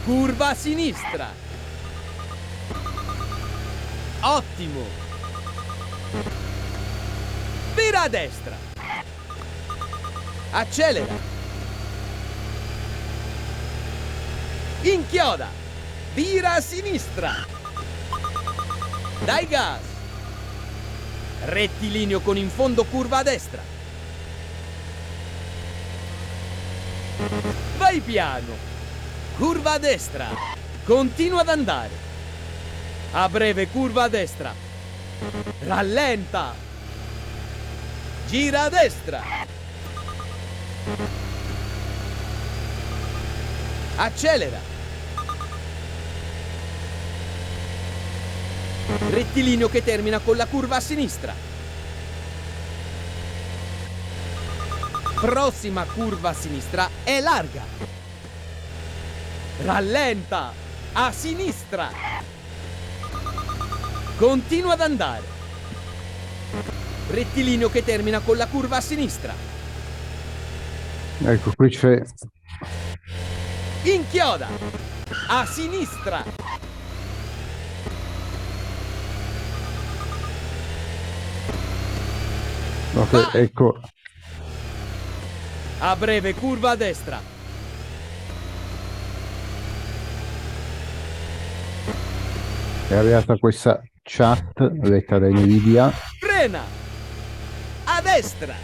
Curva a sinistra. Ottimo. Vira a destra. Accelera. Inchioda. Vira a sinistra. Dai gas. Rettilineo con in fondo curva a destra. Vai piano. Curva a destra. Continua ad andare. A breve curva a destra. Rallenta. Gira a destra. Accelera. Rettilineo che termina con la curva a sinistra. Prossima curva a sinistra è larga. Rallenta. A sinistra. Continua ad andare. Rettilineo che termina con la curva a sinistra. Ecco, qui c'è Inchioda. A sinistra. Ok, ecco, A breve curva a destra. è arrivata questa chat letta da Nvidia. Frena. A destra.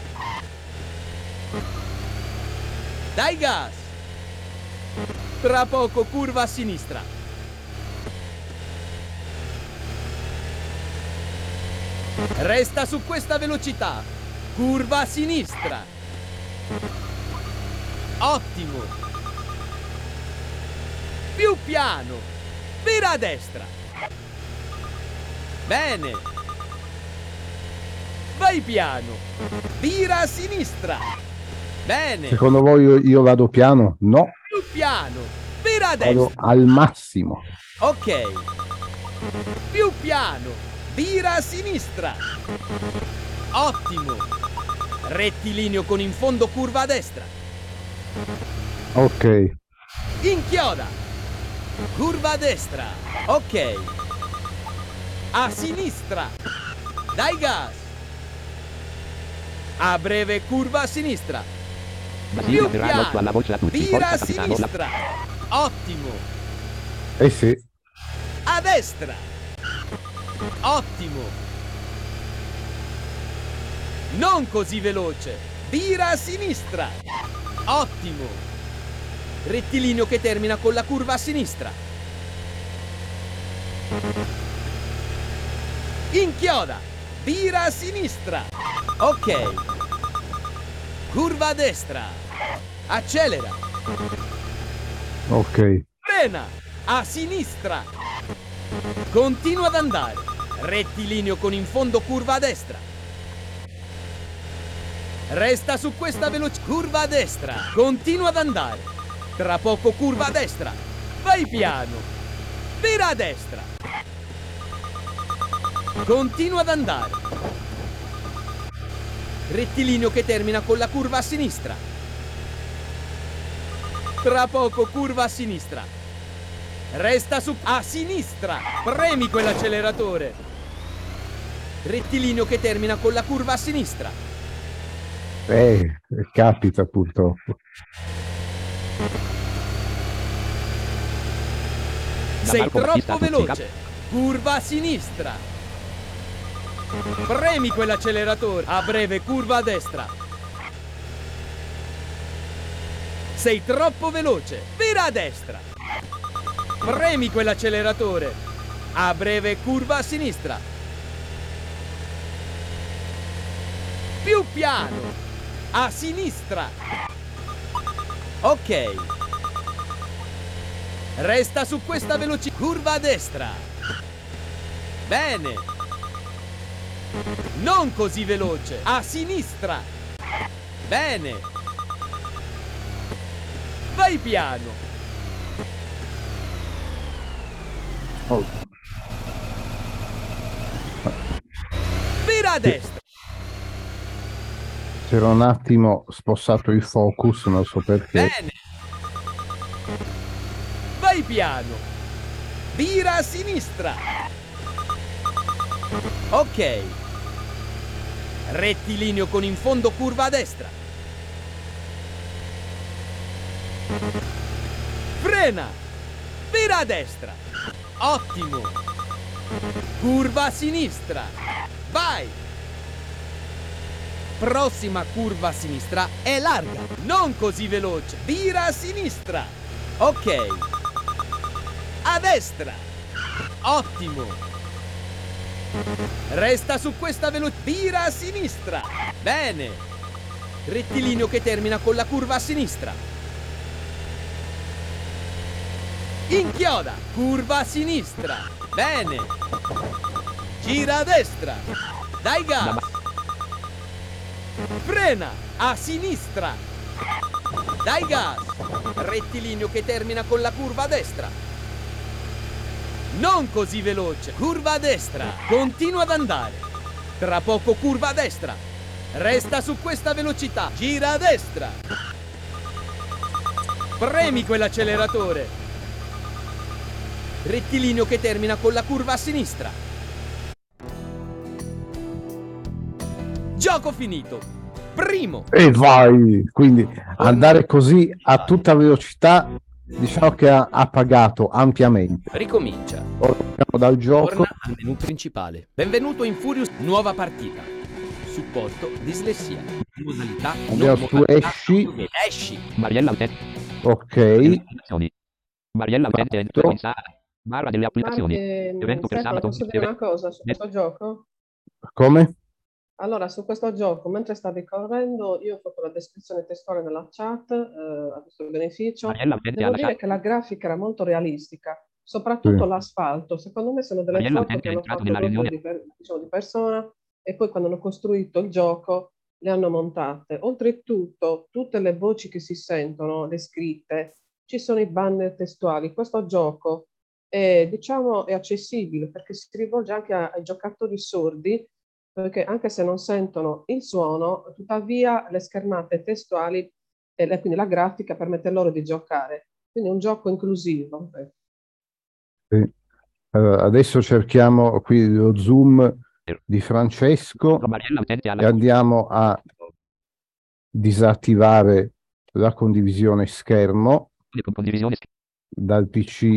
Dai gas. Tra poco curva a sinistra. Resta su questa velocità. Curva a sinistra. Ottimo. Più piano. Vira a destra. Bene. Vai piano. Vira a sinistra. Bene. Secondo voi io, io vado piano? No, Più piano. Vira a vado destra. al massimo. Ok. Più piano. Vira a sinistra. Ottimo. Rettilineo con in fondo curva a destra. Ok, Inchioda. Curva a destra. Ok. A sinistra. Dai gas. A breve curva a sinistra. Più piano. voce a tutti. Vira a sinistra. Ottimo. eh sì, A destra. Ottimo. Non così veloce. Vira a sinistra. Ottimo. Rettilineo che termina con la curva a sinistra. Inchioda. Vira a sinistra. Ok. Curva a destra. Accelera. Ok. Frena. A sinistra. Continua ad andare. Rettilineo con in fondo curva a destra. Resta su questa velocità. Curva a destra. Continua ad andare. Tra poco curva a destra. Vai piano. Vira a destra. Continua ad andare. Rettilineo che termina con la curva a sinistra. Tra poco curva a sinistra. Resta su a sinistra. Premi quell'acceleratore. Rettilineo che termina con la curva a sinistra. Eh, capita purtroppo. Sei troppo veloce. Curva a sinistra. Premi quell'acceleratore. A breve curva a destra. Sei troppo veloce. Vira a destra. Premi quell'acceleratore. A breve curva a sinistra. Più piano. A sinistra. Ok. Resta su questa velocità. Curva a destra. Bene. Non così veloce. A sinistra. Bene. Vai piano. Oh, Vira a destra. C'era un attimo spossato il focus, non so perché. Bene. Vai piano. Vira a sinistra. Ok. Rettilineo con in fondo curva a destra. Frena. Vira a destra. Ottimo. Curva a sinistra. Vai. Prossima curva a sinistra è larga, non così veloce. Vira a sinistra. Ok. A destra. Ottimo. Resta su questa velocità. Vira a sinistra. Bene. Rettilineo che termina con la curva a sinistra. Inchioda. Curva a sinistra. Bene. Gira a destra. Dai gas. Frena. A sinistra. Dai gas. Rettilineo che termina con la curva a destra. Non così veloce. Curva a destra. Continua ad andare. Tra poco curva a destra. Resta su questa velocità. Gira a destra. Premi quell'acceleratore. Rettilineo che termina con la curva a sinistra. Gioco finito. Primo. E vai! Quindi andare così a tutta velocità, diciamo che ha, ha pagato ampiamente. Ricomincia. Ora andiamo dal gioco. Torna al menu principale. Benvenuto in Furious Nuova partita. Supporto dislessia. Modalità Andiamo non modalità esci. Esci. Mariella utente. Ok. Mariella. Barra delle applicazioni. Evento per sabato. posso dire una cosa su questo gioco? Come? Allora, su questo gioco, mentre stavi correndo, io ho fatto la descrizione testuale nella chat eh, a questo beneficio. Mariella Devo dire chat. che la grafica era molto realistica, soprattutto Sì. l'asfalto. Secondo me sono delle Mariella foto che hanno fatto nella proprio riunione. di, per- diciamo, di persona e poi quando hanno costruito il gioco le hanno montate. Oltretutto, tutte le voci che si sentono, le scritte, ci sono i banner testuali. Questo gioco è, diciamo, è accessibile perché si rivolge anche a- ai giocatori sordi, perché anche se non sentono il suono, tuttavia le schermate testuali e le- quindi la grafica permette loro di giocare. Quindi è un gioco inclusivo. Sì. Allora, adesso cerchiamo qui lo zoom di Francesco e andiamo a disattivare la condivisione schermo dal PC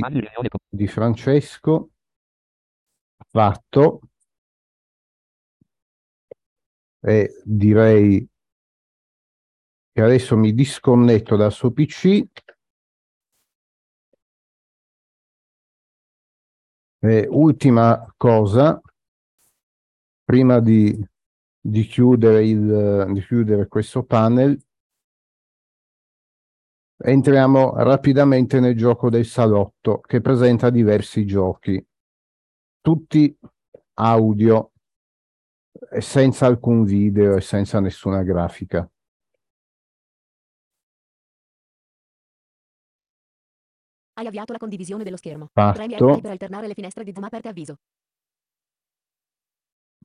di Francesco. Fatto. E direi che adesso mi disconnetto dal suo PC. E ultima cosa, prima di, di chiudere, il, di chiudere questo panel, entriamo rapidamente nel gioco del salotto che presenta diversi giochi, tutti audio, e senza alcun video e senza nessuna grafica. Hai avviato la condivisione dello schermo. Fatto. Premi F per alternare le finestre di zoom aperte a viso.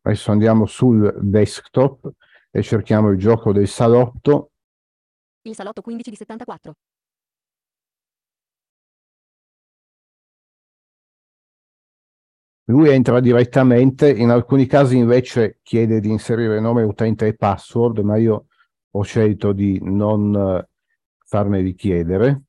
Adesso andiamo sul desktop e cerchiamo il gioco del salotto. Il salotto 15 di 74. Lui entra direttamente, in alcuni casi invece chiede di inserire nome utente e password, ma io ho scelto di non eh, farmeli chiedere.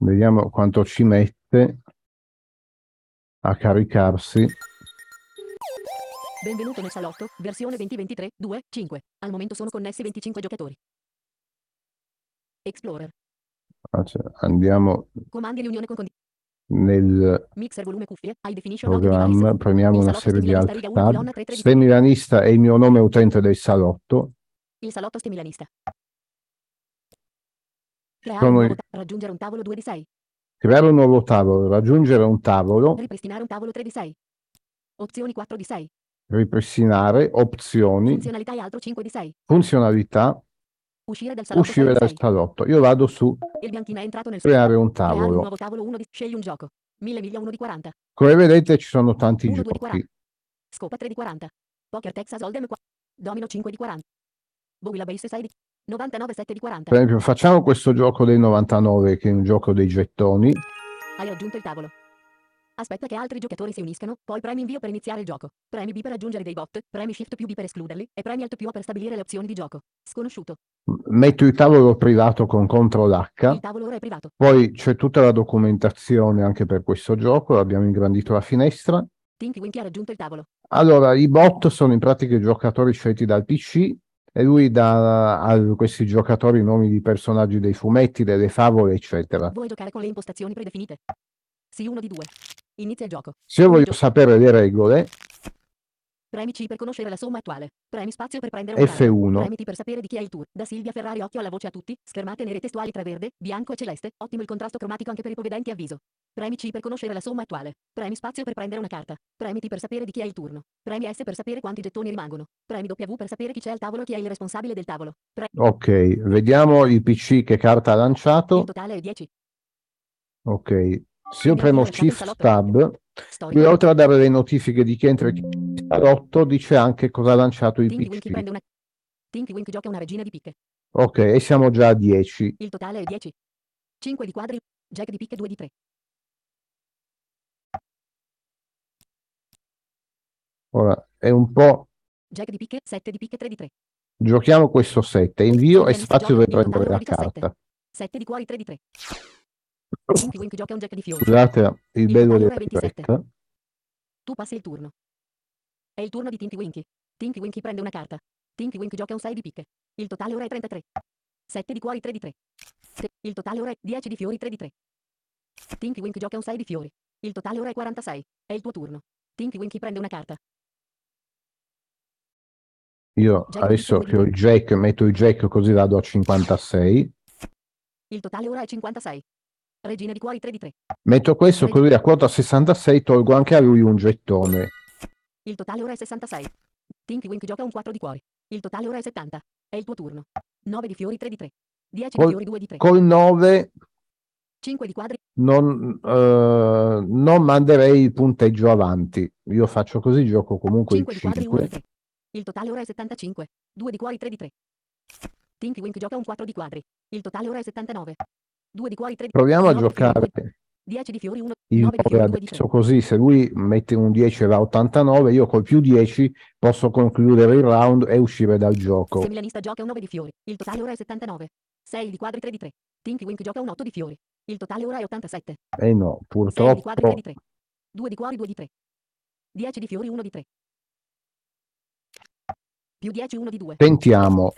Vediamo quanto ci mette a caricarsi. Benvenuto nel salotto, versione 2023 2.5. Al momento sono connessi 25 giocatori. Explorer. Ah, cioè, Andiamo Comandi riunione con condi- nel Mixer volume cuffie. High definition audio programma, device. premiamo Il una salotto serie di Stemilanista altri riga 1 colonna tab. 313. Stemilanista è il mio nome utente del salotto. Il salotto stemilanista. Creare Sono un nuovo i- ta- raggiungere un tavolo 2 di 6. Creare un nuovo tavolo, raggiungere un tavolo, Ripristinare un tavolo 3 di 6. Opzioni 4 di 6. Ripristinare, opzioni, Funzionalità e altro 5 di 6. funzionalità, Uscire dal salotto 6 uscire dal 6. salotto. Io vado su Il bianchino è entrato nel creare un Creare un tavolo. nuovo tavolo 1 di scegli un gioco. 1000 miglia 1 di 40. Come vedete ci sono tanti 1 2 di giochi. 40. Scopa 3 di 40. Poker Texas Hold'em 4. Domino 5 di 40. Bovila Base 6 di 99 7 di 40. Per esempio facciamo questo gioco del 99 che è un gioco dei gettoni. Hai raggiunto il tavolo. Aspetta che altri giocatori si uniscano, poi premi invio per iniziare il gioco. Premi B per aggiungere dei bot, premi Shift più B per escluderli, e premi Alt più A per stabilire le opzioni di gioco. Sconosciuto. Metto il tavolo privato con CTRL H. Il tavolo ora è privato. Poi c'è tutta la documentazione anche per questo gioco, abbiamo ingrandito la finestra. Tinky Winky ha raggiunto il tavolo. Allora, i bot sono in pratica i giocatori scelti dal PC e lui dà a questi giocatori i nomi di personaggi dei fumetti, delle favole, eccetera. Vuoi giocare con le impostazioni predefinite? Sì, uno di due. Inizia il gioco. Se io voglio gio- sapere le regole, Premi C per conoscere la somma attuale. Premi spazio per prendere una F1. carta. Premi T per sapere di chi è il tour. Da Silvia Ferrari occhio alla voce a tutti. Schermate nere testuali tra verde, bianco e celeste. Ottimo il contrasto cromatico anche per ipovedenti a viso. Premi C per conoscere la somma attuale. Premi spazio per prendere una carta. Premi T per sapere di chi è il turno. Premi S per sapere quanti gettoni rimangono. Premi W per sapere chi c'è al tavolo e chi è il responsabile del tavolo. Pre- ok, vediamo il PC che carta ha il lanciato. totale è 10. Ok, se io premo Shift Tab, lui oltre a dare le notifiche di chi entra e chi in salotto, dice anche cosa ha lanciato il PC. una. Ok, e siamo già a 10. Il totale è 10. 5 di quadri. Jack di picche 2 di 3. Ora, è un po'... Jack di picche 7 di picche 3 di 3. Giochiamo questo 7, invio e spazio il prendere la totale 17. carta. 7 di cuori 3 di 3. Scusate il Il bello della ora è 27. fretta. Tu passi il turno. È il turno di Tinky Winky. Tinky Winky prende una carta. Tinky Winky gioca un 6 di picche. Il totale ora è 33. 7 di cuori 3 di 3. Se- Il totale ora è 10 di fiori 3 di 3. Tinky Winky gioca un 6 di fiori. Il totale ora è 46. È il tuo turno. Tinky Winky prende una carta. Io Jack adesso che ho il jack, metto il jack così vado a 56. Il totale ora è 56. Regina di cuori 3 di 3. Metto questo così a quota 66 tolgo anche a lui un gettone. Il totale ora è 66. Tinky Winky gioca un 4 di cuori. Il totale ora è 70. È il tuo turno. 9 di fiori 3 di 3. 10 di Col, fiori 2 di 3. col 9 5 di quadri. non, eh, non manderei il punteggio avanti. Io faccio così, gioco comunque 5 il di quadri 1 di 5. 3. Il totale ora è 75. 2 di cuori 3 di 3. Tinky Winky gioca un 4 di quadri. Il totale ora è 79. 2 di cuori 3 di Proviamo a 9 di fiori, giocare 2. 10 di fiori 1. il 9 di 9 fiori 2 di 3. adesso così, se lui mette un 10 e va a 89, io col più 10 posso concludere il round e uscire dal gioco. Semilanista gioca un 9 di fiori. Il totale ora è 79. 6 di quadri 3 di 3. Tinky Winky gioca un 8 di fiori. Il totale ora è 87. Eh no, 6 di quadri 3 purtroppo di 3. 2 di cuori 2 di 3. 10 di fiori 1 di 3. Più 10 1 di 2. Tentiamo.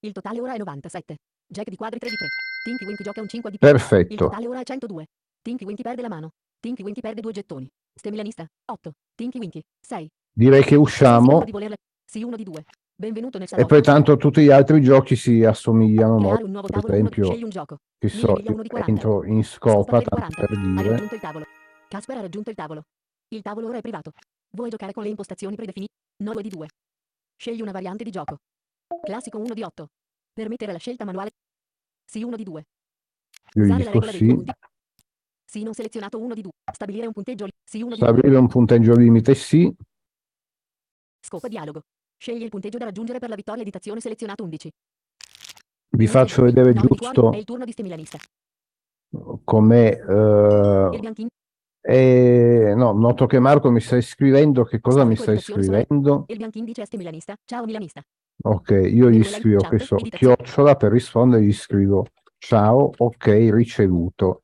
Il totale ora è 97. Jack di quadri 3 di 3. Tinky Winky gioca un 5 di più. Il Perfetto. totale ora è 102. Tinky Winky perde la mano. Tinky Winky perde due gettoni. Ste Milanista 8. Tinky Winky 6. Direi che usciamo. Sì, uno di due. Benvenuto nel e salotto. poi tanto tutti gli altri giochi si assomigliano molto. un nuovo Per esempio, Scegli un gioco. che so, miglia, uno di 40. entro in Scopa tanto 40. per dire. il. Casper ha raggiunto il tavolo. Il tavolo ora è privato. Vuoi giocare con le impostazioni predefinite? No 2 di 2. Scegli una variante di gioco. Classico 1 di 8. Permettere la scelta manuale. Sì 1 di 2. Io gli Usare la dico regola dei due sì. punti. Sì non selezionato 1 di 2. Stabilire un punteggio. li- Sì 1 di 2. Stabilire un punteggio limite sì. Scopa dialogo. Scegli il punteggio da raggiungere per la vittoria di tazione selezionato 11. Vi faccio vedere 9 di cuori. giusto È il turno di ste Milanista. com'è. Il eh, bianchin. e- no, noto che Marco mi sta scrivendo. Che cosa mi sulle- scrivendo? Il bianchin dice a ste Milanista. Ciao Milanista. Ok, io gli scrivo che so chiocciola per rispondere, gli scrivo ciao, ok, ricevuto.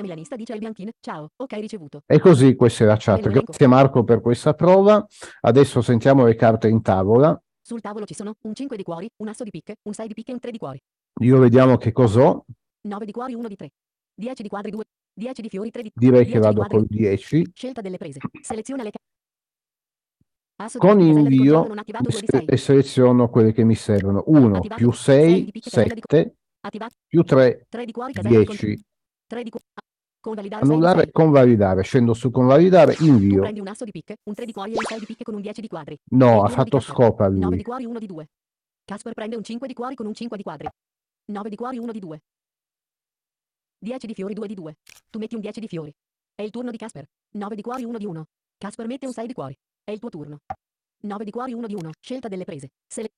Milanista dice al bianchin. Ciao. Ok ricevuto. E così questa è la chat. Grazie Marco per questa prova. Adesso sentiamo le carte in tavola. Sul tavolo ci sono un 5 di cuori, un asso di picche, un 6 di picche e un 3 di cuori. Io vediamo che cos'ho. 9 di cuori, 1 di 3. 10 di quadri, 2. 10 di fiori, 3 di Direi 10 che di vado quadri. col 10. Scelta delle prese. Seleziona le ca- Asso di Con invio controllo non attivato 2 di 6. e seleziono quelle che mi servono. 1 Attivato più 6 6, di picche, casella di 7 Attivato più 3, 3 di cuori, casella di controllo. 10. 3 di cuori. Convalidare 6 di Annullare 6. e convalidare. Scendo su convalidare, invio. prendi un asso di picche, un 3 di cuori e un 6 di picche con un 10 di quadri. No, ha fatto scopa 9 lui. di cuori, 1 di 2. Casper prende un 5 di cuori con un 5 di quadri. 9 di cuori, 1 di 2. 10 di fiori, 2 di 2. Tu metti un 10 di fiori. È il turno di Casper. 9 di cuori, 1 di 1. Casper mette un 6 di cuori. È il tuo turno. 9 di cuori, 1 di 1. Scelta delle prese. Sele-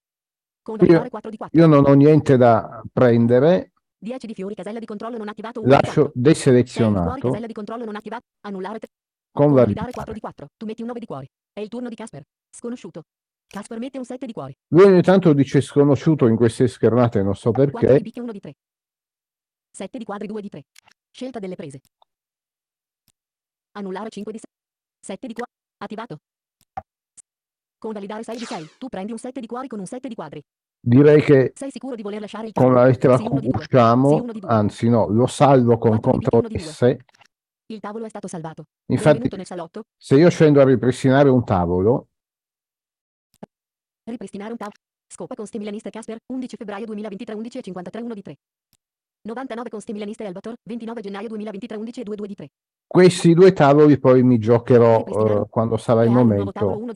Convalidare Io, 4 di 4. io non ho niente da prendere. 10 di fiori, casella di controllo non attivato 1 di 4. Lascio 6 di cuori, deselezionato. casella di controllo non attivato. Annullare 3. Convalidare. Convalidare 4 di 4. Tu metti un 9 di cuori. È il turno di Casper. Sconosciuto. Casper mette un 7 di cuori. Lui ogni tanto dice sconosciuto in queste schermate, non so 4 di perché. picche 1 di 3. 7 di quadri 2 di 3. Scelta delle prese. Annullare 5 di 6. 7 di quadri. Attivato. Convalidare 6 di 6. Tu prendi un 7 di cuori con un 7 di quadri. Direi che Sei sicuro di voler lasciare il con la lettera Q usciamo, anzi no, lo salvo con CTRL. S. Il tavolo è stato salvato. Infatti, se io scendo a ripristinare un tavolo, Ripristinare un tavolo. Scopa con ste milaniste Casper, 11 febbraio 2023 11 e 53 1 di 3. 99 con ste milaniste Elbator, 29 gennaio 2023 11 e 22 di 3. questi due tavoli poi mi giocherò eh, quando sarà il momento.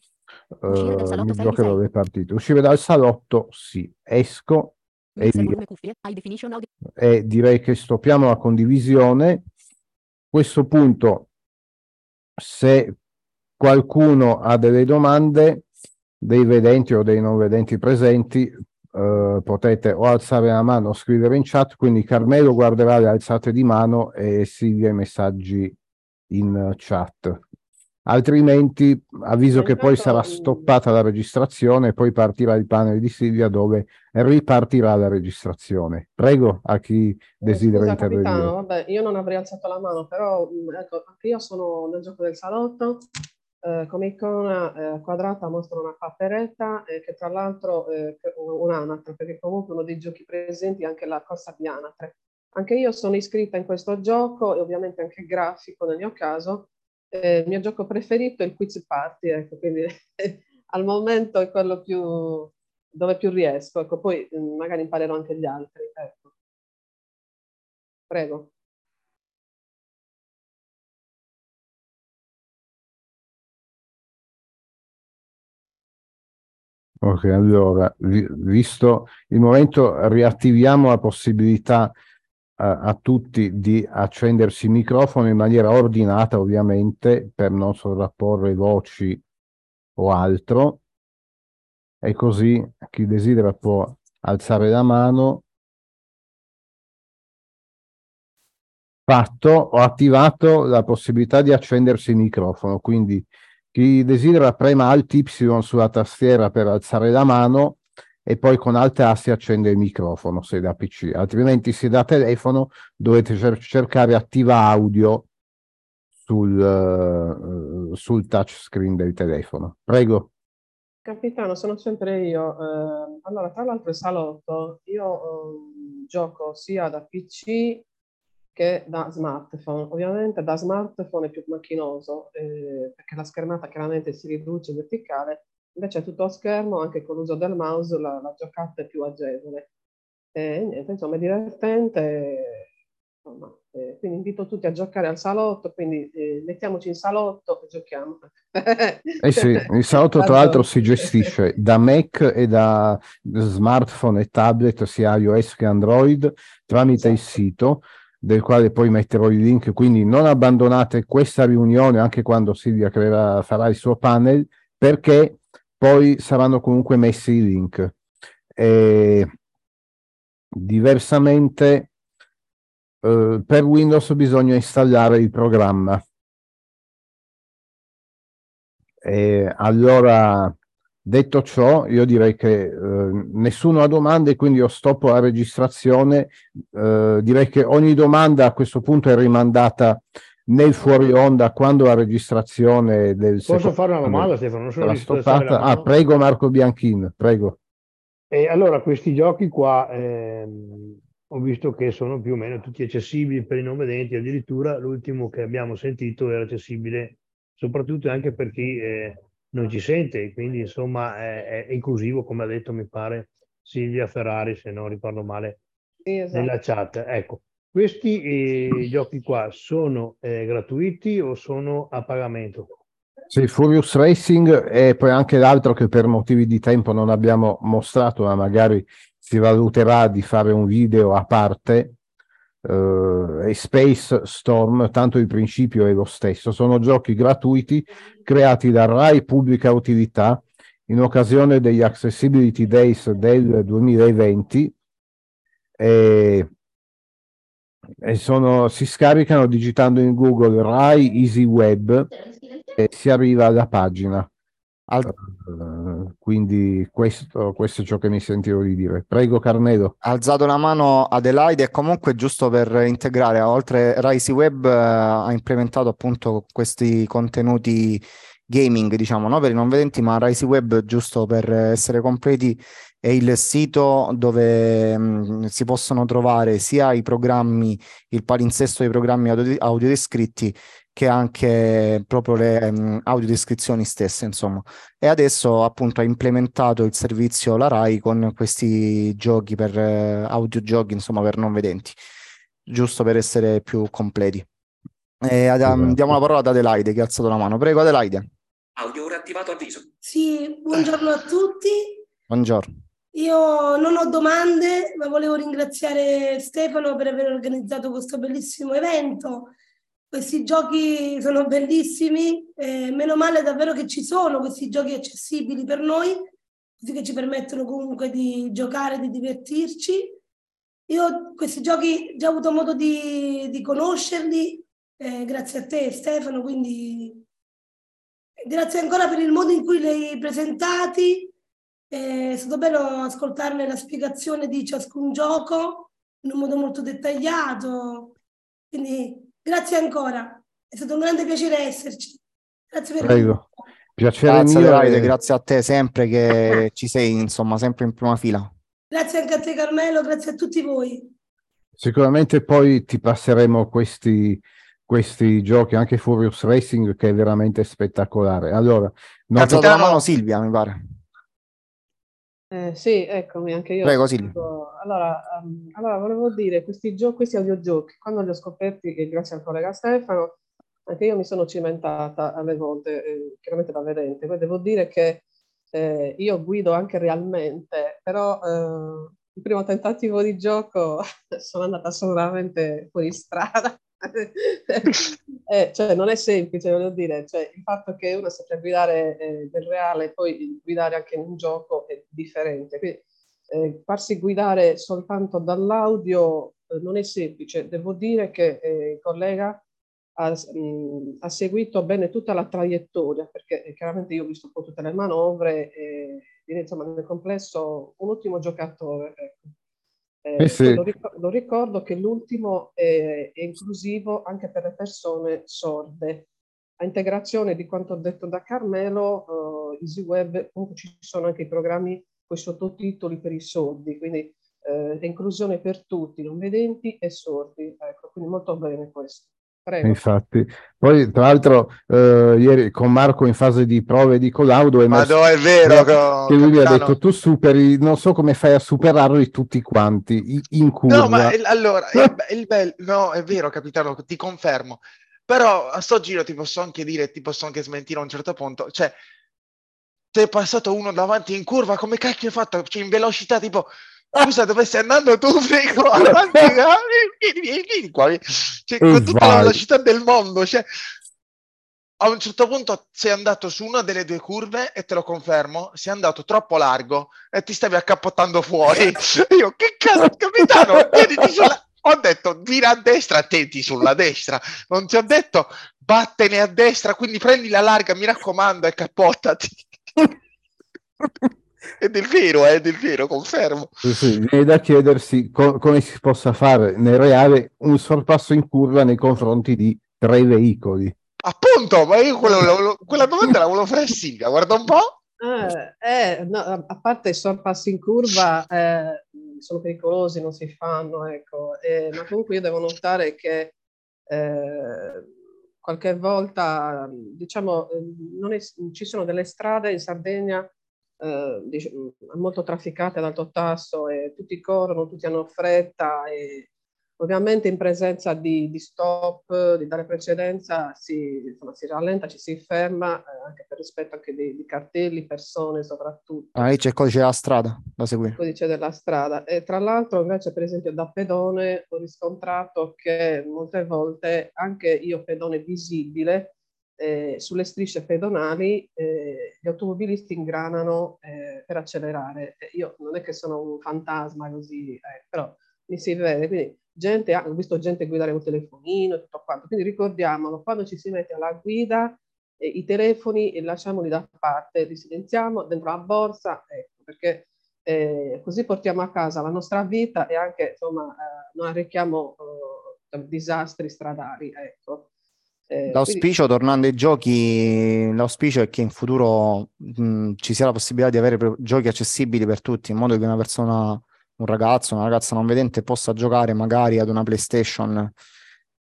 1. Uscire dal eh, salotto mi 6 di giocherò 6. le partite. Uscire dal salotto, sì, esco e e direi che stoppiamo la condivisione. A questo punto, se qualcuno ha delle domande, dei vedenti o dei non vedenti presenti, eh, potete o alzare la mano o scrivere in chat. Quindi Carmelo guarderà le alzate di mano e Silvia i messaggi in chat. Altrimenti avviso che poi sarà stoppata la registrazione e poi partirà il panel di Silvia dove ripartirà la registrazione. Prego a chi desidera Scusa intervenire. capitano, vabbè, io non avrei alzato la mano, però mh, ecco, anche io sono nel gioco del salotto, eh, come icona eh, quadrata mostra una papperetta e che tra l'altro eh, un'anatra, perché comunque uno dei giochi presenti è anche la corsa di anatre. Anche io sono iscritta in questo gioco e ovviamente anche grafico nel mio caso. Eh, il mio gioco preferito è il Quiz Party, ecco, quindi al momento è quello più dove più riesco, ecco, poi mh, magari imparerò anche gli altri. Ecco. Prego. Ok, allora, vi- visto il momento, riattiviamo la possibilità eh, a tutti di accendersi il microfono in maniera ordinata, ovviamente, per non sovrapporre voci o altro. E così chi desidera può alzare la mano. Fatto, ho attivato la possibilità di accendersi il microfono, quindi chi desidera prema Alt Y sulla tastiera per alzare la mano e poi con Alt A si accende il microfono se da PC, altrimenti se da telefono dovete cer- cercare attiva audio sul, eh, sul touchscreen del telefono. Prego. Capitano, sono sempre io. Eh, allora, tra l'altro, il salotto, io eh, gioco sia da PC che da smartphone. Ovviamente da smartphone è più macchinoso, eh, perché la schermata chiaramente si riduce verticale, invece tutto a schermo, anche con l'uso del mouse, la, la giocata è più agevole. E niente, insomma, è divertente. Insomma, eh, quindi invito tutti a giocare al salotto, quindi eh, mettiamoci in salotto e giochiamo. Eh sì, il salotto tra l'altro si gestisce da Mac e da smartphone e tablet, sia iOS che Android, tramite il sito del quale poi metterò il link, quindi non abbandonate questa riunione anche quando Silvia creerà, farà il suo panel, perché poi saranno comunque messi i link. E diversamente eh, per Windows bisogna installare il programma. E allora, detto ciò, io direi che eh, nessuno ha domande, quindi io stoppo la registrazione. Eh, direi che ogni domanda a questo punto è rimandata nel fuori onda quando la registrazione del Posso fare una domanda, Stefano? Non sono stoppata. Ah, prego Marco Bianchin, prego. E allora questi giochi qua ehm, ho visto che sono più o meno tutti accessibili per i non vedenti, addirittura l'ultimo che abbiamo sentito era accessibile soprattutto anche per chi eh, non ci sente, quindi insomma è, è, inclusivo, come ha detto mi pare Silvia Ferrari, se non ricordo male, sì, esatto. nella chat. Ecco, questi eh, giochi qua sono eh, gratuiti o sono a pagamento? Sì, Furious Racing e poi anche l'altro che per motivi di tempo non abbiamo mostrato, ma magari si valuterà di fare un video a parte, eh, Space Storm, tanto il principio è lo stesso, sono giochi gratuiti creati da RAI Pubblica Utilità in occasione degli Accessibility Days del 2020 e, e sono, si scaricano digitando in Google RAI Easy Web e si arriva alla pagina. Al... Uh, quindi questo, questo, è ciò che mi sentivo di dire. Prego Carnedo. Ha alzato la mano Adelaide e comunque giusto per integrare, oltre Rise Web uh, ha implementato appunto questi contenuti gaming, diciamo, no? per i non vedenti, ma Rise Web, giusto per essere completi, è il sito dove mh, mm, si possono trovare sia i programmi, il palinsesto dei programmi audio, audio descritti che anche proprio le um, audiodescrizioni stesse, insomma. E adesso appunto ha implementato il servizio la RAI con questi giochi per uh, audiogiochi, insomma, per non vedenti, giusto per essere più completi. E ad, um, diamo la parola ad Adelaide che ha alzato la mano. Prego Adelaide. Audio ora attivato avviso. Sì, buongiorno a tutti. Buongiorno. Io non ho domande, ma volevo ringraziare Stefano per aver organizzato questo bellissimo evento questi giochi sono bellissimi, eh, meno male davvero che ci sono questi giochi accessibili per noi, così che ci permettono comunque di giocare, di divertirci. Io questi giochi ho già avuto modo di, di conoscerli, eh, grazie a te Stefano, quindi grazie ancora per il modo in cui li hai presentati. È stato bello ascoltarne la spiegazione di ciascun gioco in un modo molto dettagliato. Quindi Grazie ancora, è stato un grande piacere esserci. Grazie per Prego. Piacere grazie, mio Davide, e... grazie a te sempre che ci sei, insomma, sempre in prima fila. Grazie anche a te Carmelo, grazie a tutti voi. Sicuramente poi ti passeremo questi, questi giochi, anche Furious Racing, che è veramente spettacolare. Allora, non ha la mano Silvia, mi pare. Eh, sì, eccomi, anche io. Prego, Silvia. Allora, um, allora, volevo dire, questi, gio- questi audiogiochi, quando li ho scoperti, e grazie al collega Stefano, anche io mi sono cimentata alle volte, eh, chiaramente da vedente, poi devo dire che eh, io guido anche realmente, però eh, il primo tentativo di gioco sono andata assolutamente fuori strada. eh, cioè, non è semplice, voglio dire, cioè, il fatto che uno sappia guidare eh, del reale e poi guidare anche in un gioco è differente. Quindi, eh, farsi guidare soltanto dall'audio eh, non è semplice. Devo dire che eh, il collega ha, mh, ha, seguito bene tutta la traiettoria, perché eh, chiaramente io ho visto un po' tutte le manovre e insomma nel complesso un ottimo giocatore. Ecco. Eh, eh sì. lo, ricordo, lo, ricordo che l'ultimo è, è, inclusivo anche per le persone sorde. a integrazione di quanto detto da Carmelo, uh, EasyWeb, comunque ci sono anche i programmi con i sottotitoli per i sordi, quindi eh, inclusione per tutti, non vedenti e sordi. Ecco, quindi molto bene questo. Prego. Infatti, poi tra l'altro eh, ieri con Marco in fase di prove di collaudo è Ma emerso- no, è vero, che lui mi ha detto tu superi, non so come fai a superarli tutti quanti in curva. No, ma il- allora, il, il bello, no, è vero, capitano, ti confermo. Però a sto giro ti posso anche dire, ti posso anche smentire a un certo punto, cioè, ti è passato uno davanti in curva, come cacchio hai fatto? Cioè, in velocità, tipo, scusa, dove stai andando tu? Prego, avanti, vieni, vieni, vieni qua. Cioè, con tutta la velocità del mondo, cioè, a un certo punto sei andato su una delle due curve e te lo confermo, sei andato troppo largo e ti stavi accappottando fuori. Io, che cazzo, capitano, tieniti sulla... Ho detto, vira a destra, attenti sulla destra. Non ti ho detto, vattene a destra, quindi prendi la larga, mi raccomando, e cappottati. Ed è vero, eh, ed è vero, confermo. Sì, sì, viene da chiedersi co- come si possa fare nel reale un sorpasso in curva nei confronti di tre veicoli. Appunto, ma io quello- lo- quella domanda la volevo fare a Silvia, guarda un po'. Eh, eh, no, a parte i sorpassi in curva, eh, sono pericolosi, non si fanno, ecco. Eh, ma comunque io devo notare che eh, qualche volta, diciamo, non è- ci sono delle strade in Sardegna eh, dic- molto trafficate ad alto tasso e tutti corrono, tutti hanno fretta e ovviamente in presenza di, di stop, di dare precedenza, si, insomma, si rallenta, ci si ferma, eh, anche per rispetto anche di, di cartelli, persone soprattutto Ah, lì c'è il codice della strada da seguire. codice della strada. E tra l'altro, invece, per esempio, da pedone ho riscontrato che molte volte anche io, pedone visibile, eh, sulle strisce pedonali eh, gli automobilisti ingranano eh, per accelerare. E Io non è che sono un fantasma così, eh, però mi si vede. Quindi, gente, ho visto gente guidare un telefonino e tutto quanto. Quindi ricordiamolo, quando ci si mette alla guida, eh, i telefoni eh, lasciamoli da parte, li silenziamo dentro la borsa, ecco, perché eh, così portiamo a casa la nostra vita e anche insomma eh, non arrechiamo eh, disastri stradali. Ecco. Eh, quindi- L'auspicio, tornando ai giochi, l'auspicio è che in futuro mh, ci sia la possibilità di avere pro- giochi accessibili per tutti, in modo che una persona, un ragazzo, una ragazza non vedente possa giocare magari ad una PlayStation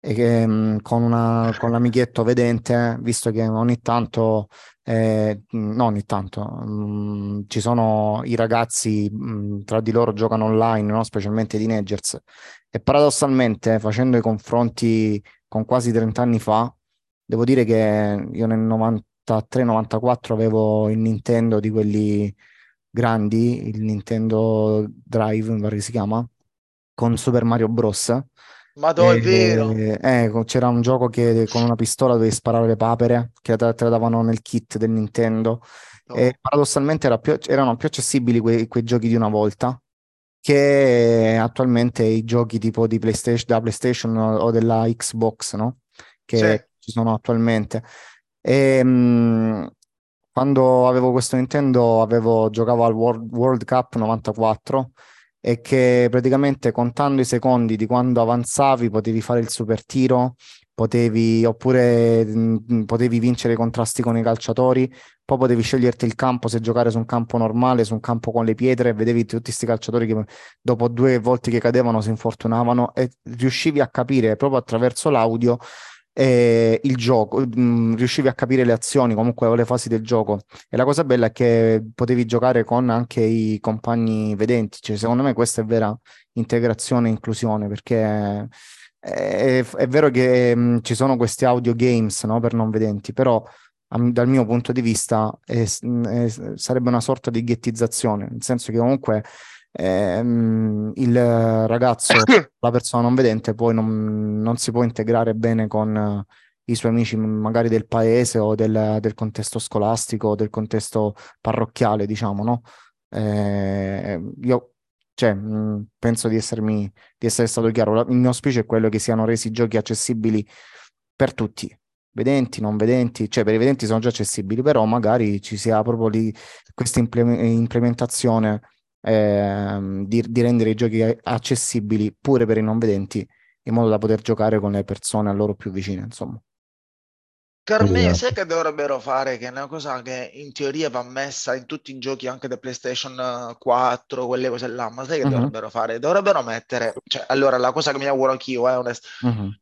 e che, mh, con, una, con l'amichetto vedente, visto che ogni tanto, eh, mh, no ogni tanto, mh, ci sono i ragazzi mh, tra di loro giocano online, no? Specialmente i teenagers, e paradossalmente facendo i confronti con quasi 30 anni fa, devo dire che io nel 93-94 avevo il Nintendo di quelli grandi, il Nintendo Drive, mi pare si chiama, con Super Mario Bros. Madò, è vero. eh, c'era un gioco che con una pistola dovevi sparare le papere, che te, te la davano nel kit del Nintendo. E paradossalmente era più- erano più accessibili quei, quei giochi di una volta che attualmente i giochi tipo di PlayStation, della PlayStation o o della Xbox, no? Che Sì. ci sono attualmente. E, mh, quando avevo questo Nintendo avevo, giocavo al World, World Cup 94 e che praticamente contando i secondi di quando avanzavi potevi fare il super tiro, potevi, oppure mh, potevi vincere i contrasti con i calciatori, poi potevi sceglierti il campo se giocare su un campo normale, su un campo con le pietre, e vedevi tutti questi calciatori che dopo due volte che cadevano si infortunavano e riuscivi a capire proprio attraverso l'audio eh, il gioco, mh, riuscivi a capire le azioni, comunque le fasi del gioco. E la cosa bella è che potevi giocare con anche i compagni vedenti, cioè secondo me questa è vera integrazione e inclusione, perché è, è vero che mh, ci sono questi audio games, no, per non vedenti, però dal mio punto di vista è- è- sarebbe una sorta di ghettizzazione, nel senso che comunque ehm, il ragazzo, la persona non vedente, poi non, non si può integrare bene con eh, i suoi amici, magari del paese o del, del contesto scolastico o del contesto parrocchiale, diciamo, no? Eh, io cioè, mh, penso di essermi, di essere stato chiaro. La- Il mio auspicio è quello che siano resi i giochi accessibili per tutti, vedenti, non vedenti, cioè per i vedenti sono già accessibili, però magari ci sia proprio lì questa imple- implementazione ehm, di, di rendere i giochi accessibili pure per i non vedenti, in modo da poter giocare con le persone a loro più vicine, insomma. Carme, Esatto. sai che dovrebbero fare? Che è una cosa che in teoria va messa in tutti i giochi anche da PlayStation 4, quelle cose là, ma sai che Mhm. dovrebbero fare? Dovrebbero mettere, cioè, allora la cosa che mi auguro anch'io, è onest- Mhm.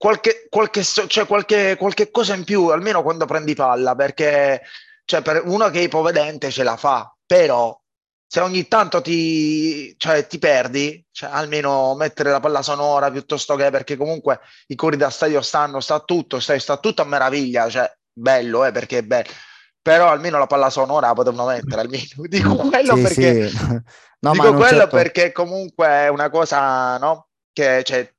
Qualche, qualche, cioè, qualche, qualche cosa in più, almeno quando prendi palla, perché cioè, per uno che è ipovedente ce la fa, però se ogni tanto ti, cioè, ti perdi, cioè, almeno mettere la palla sonora piuttosto che perché comunque i cori da stadio stanno, sta tutto, sta, sta tutto a meraviglia, cioè bello, eh, perché è bello. Però almeno la palla sonora la potevano mettere, almeno. Dico quello Sì, perché, sì. No, dico quello certo- perché comunque è una cosa, no? Che cioè,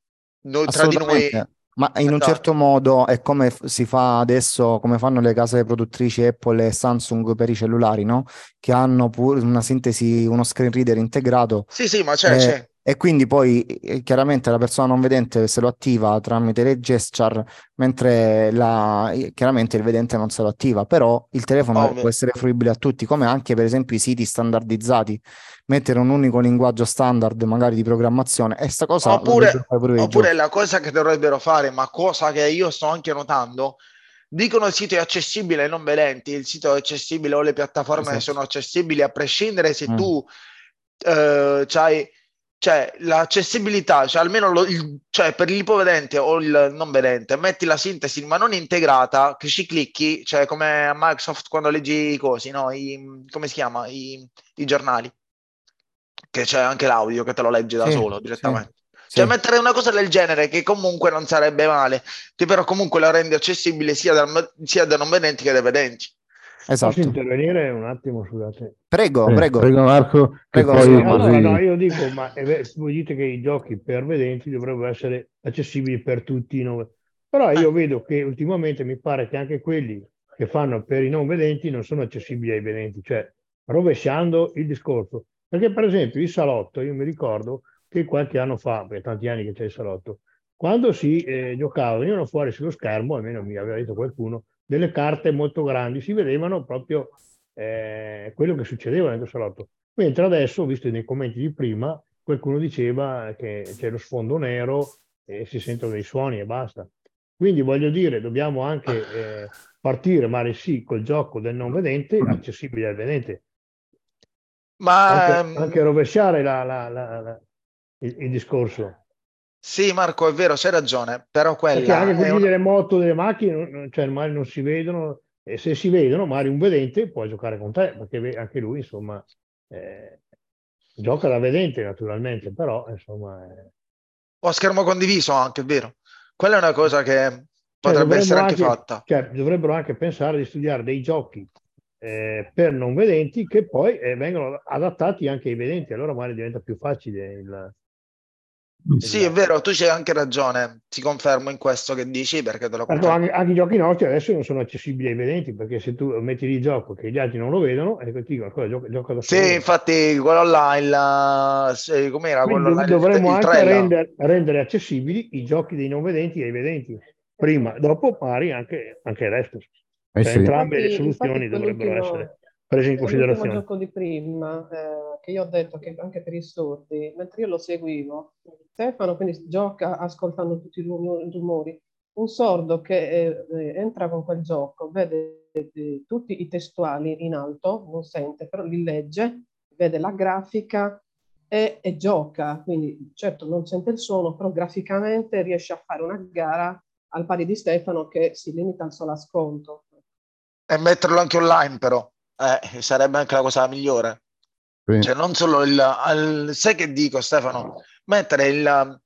noi, tra di noi... Ma in un Esatto. certo modo è come f- si fa adesso, come fanno le case produttrici Apple e Samsung per i cellulari, no? Che hanno pure una sintesi, uno screen reader integrato. Sì, sì, ma c'è, Eh, c'è. E quindi poi eh, chiaramente la persona non vedente se lo attiva tramite le gesture, mentre la, eh, chiaramente il vedente non se lo attiva, però il telefono Ovvio. può essere fruibile a tutti, come anche per esempio i siti standardizzati, mettere un unico linguaggio standard magari di programmazione e sta cosa Oppure, oppure la cosa che dovrebbero fare, ma cosa che io sto anche notando, dicono il sito è accessibile ai non vedenti, il sito è accessibile o le piattaforme Esatto. sono accessibili a prescindere se Mm. tu eh, c'hai cioè, l'accessibilità, cioè almeno lo- il- cioè, per l'ipovedente o il non vedente, metti la sintesi ma non integrata, che ci clicchi, cioè come a Microsoft quando leggi i cosi, no? I, come si chiama? I, i giornali, che c'è anche l'audio che te lo leggi da Sì, solo direttamente. sì. Cioè, mettere una cosa del genere che comunque non sarebbe male, che però comunque la rende accessibile sia, dal- sia dai non vedenti che dai vedenti. Posso Esatto. intervenire un attimo, scusate? Prego, Eh, prego. prego Marco, Prego, poi Allora, così... no, io dico, ma ver- voi dite che i giochi per vedenti dovrebbero essere accessibili per tutti i non Però io Eh. vedo che ultimamente mi pare che anche quelli che fanno per i non vedenti non sono accessibili ai vedenti, cioè rovesciando il discorso. Perché per esempio il salotto, io mi ricordo che qualche anno fa, per tanti anni che c'è il salotto, quando si eh, giocava, venivano fuori sullo schermo, almeno mi aveva detto qualcuno, delle carte molto grandi, si vedevano proprio eh, quello che succedeva nel salotto. Mentre adesso, ho visto nei commenti di prima, qualcuno diceva che c'è lo sfondo nero e si sentono dei suoni e basta. Quindi voglio dire, dobbiamo anche eh, partire, magari sì, col gioco del non vedente, accessibile al vedente. Ma Anche, ehm, anche rovesciare la- la- la- la- il, il discorso. Sì, Marco, è vero, c'hai ragione, però Perché quella anche è quelli una- delle moto, delle macchine, cioè magari non si vedono, e se si vedono, magari un vedente può giocare con te, perché anche lui, insomma, eh, gioca da vedente naturalmente, però, insomma... eh, o a schermo condiviso anche, è vero. Quella è una cosa che Cioè, potrebbe essere anche anche- fatta. cioè, dovrebbero anche pensare di studiare dei giochi eh, per non vedenti che poi eh, vengono adattati anche ai vedenti, allora magari diventa più facile il... Sì, è vero, tu c'hai anche ragione, ti confermo in questo che dici perché te lo confermo. anche, anche i giochi nostri adesso non sono accessibili ai vedenti, perché se tu metti lì il gioco che gli altri non lo vedono, e ti dicono, "Cosa, gioca, gioca da solo. Sì, infatti quello là, il, se- com'era Quindi quello il, dovremmo il anche rendere, rendere accessibili i giochi dei non vedenti ai vedenti, prima, dopo pari anche, anche il resto. Eh Cioè, sì. entrambe le soluzioni dovrebbero essere prese in considerazione. gioco di prima, eh, che io ho detto che anche per i sordi, mentre io lo seguivo, Stefano quindi gioca ascoltando tutti i rum- rumori. Un sordo che eh, eh, entra con quel gioco, vede eh, tutti i testuali in alto, non sente, però li legge, vede la grafica e, e gioca. Quindi certo non sente il suono, però graficamente riesce a fare una gara al pari di Stefano che si limita al solo ascolto. E metterlo anche online però, eh, sarebbe anche la cosa migliore. Sì. Cioè non solo il... al- sai che dico Stefano? Mettere il...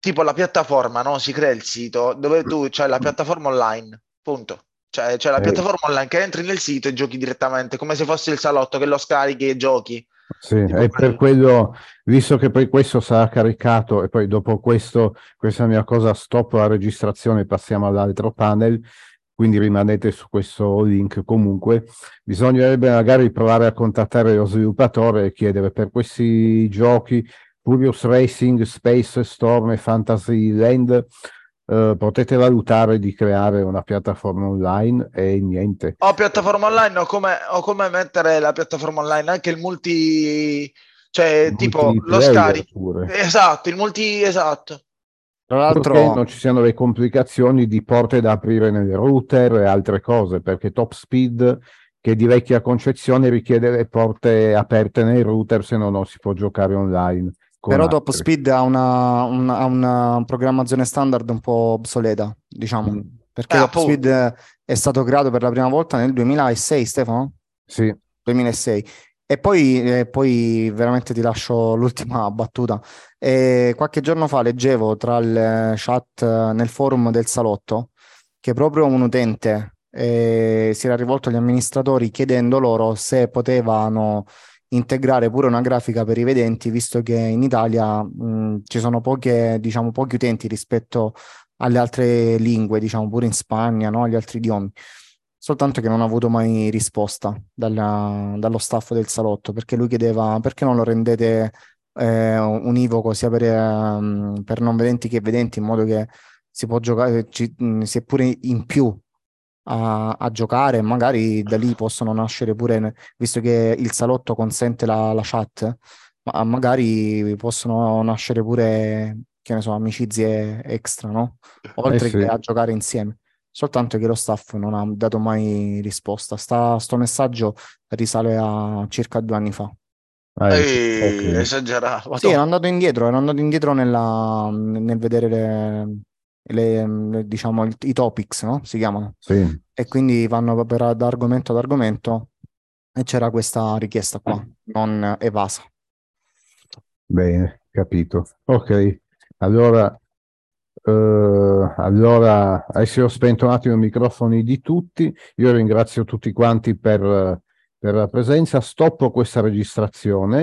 tipo la piattaforma, no? Si crea il sito dove tu c'hai la piattaforma online, punto. Cioè c'è la piattaforma online che entri nel sito e giochi direttamente, come se fosse il salotto che lo scarichi e giochi. Sì, e per quello, visto che poi questo sarà caricato e poi dopo questo, questa mia cosa stop la registrazione, passiamo all'altro panel, quindi rimanete su questo link comunque. Bisognerebbe magari provare a contattare lo sviluppatore e chiedere per questi giochi Furious Racing, Space Storm e Fantasy Land, eh, potete valutare di creare una piattaforma online e niente. O piattaforma online o come, o come mettere la piattaforma online, anche il multi, cioè tipo lo pure. Esatto, il multi, esatto. Tra l'altro, Purché non ci siano le complicazioni di porte da aprire nel router e altre cose, perché Top Speed, che di vecchia concezione, richiede le porte aperte nei router, se no non si può giocare online. però altri. Top Speed ha una, una- ha una programmazione standard un po' obsoleta, diciamo, Mm. perché Eh, Top appunto. Speed è stato creato per la prima volta nel 2006, Stefano? Sì. 2006. E poi, eh, poi veramente ti lascio l'ultima battuta. Eh, qualche giorno fa leggevo tra le chat eh, nel forum del salotto che proprio un utente eh, si era rivolto agli amministratori chiedendo loro se potevano integrare pure una grafica per i vedenti, visto che in Italia mh, ci sono poche, diciamo, pochi utenti rispetto alle altre lingue, diciamo pure in Spagna, no? Agli altri idiomi. Soltanto che non ha avuto mai risposta dalla- dallo staff del salotto perché lui chiedeva perché non lo rendete eh, univoco sia per, ehm, per non vedenti che vedenti in modo che si può giocare, ci, mh, si è pure in più a, a giocare, magari da lì possono nascere pure, visto che il salotto consente la, la chat, ma magari possono nascere pure, che ne so, amicizie extra, no? Oltre sì. che a giocare insieme. Soltanto che lo staff non ha dato mai risposta. Sta, sto messaggio risale a circa due anni fa. Ah, Ehi, esagerato. Sì, ero andato indietro, ero andato indietro nella- nel vedere le, le- le- diciamo, i topics, no? Si chiamano. Sì. E quindi vanno per, da argomento ad argomento e c'era questa richiesta qua, non evasa. Bene, capito. Ok, allora, eh, allora adesso ho spento un attimo i microfoni di tutti. Io ringrazio tutti quanti per, per la presenza. Stoppo questa registrazione.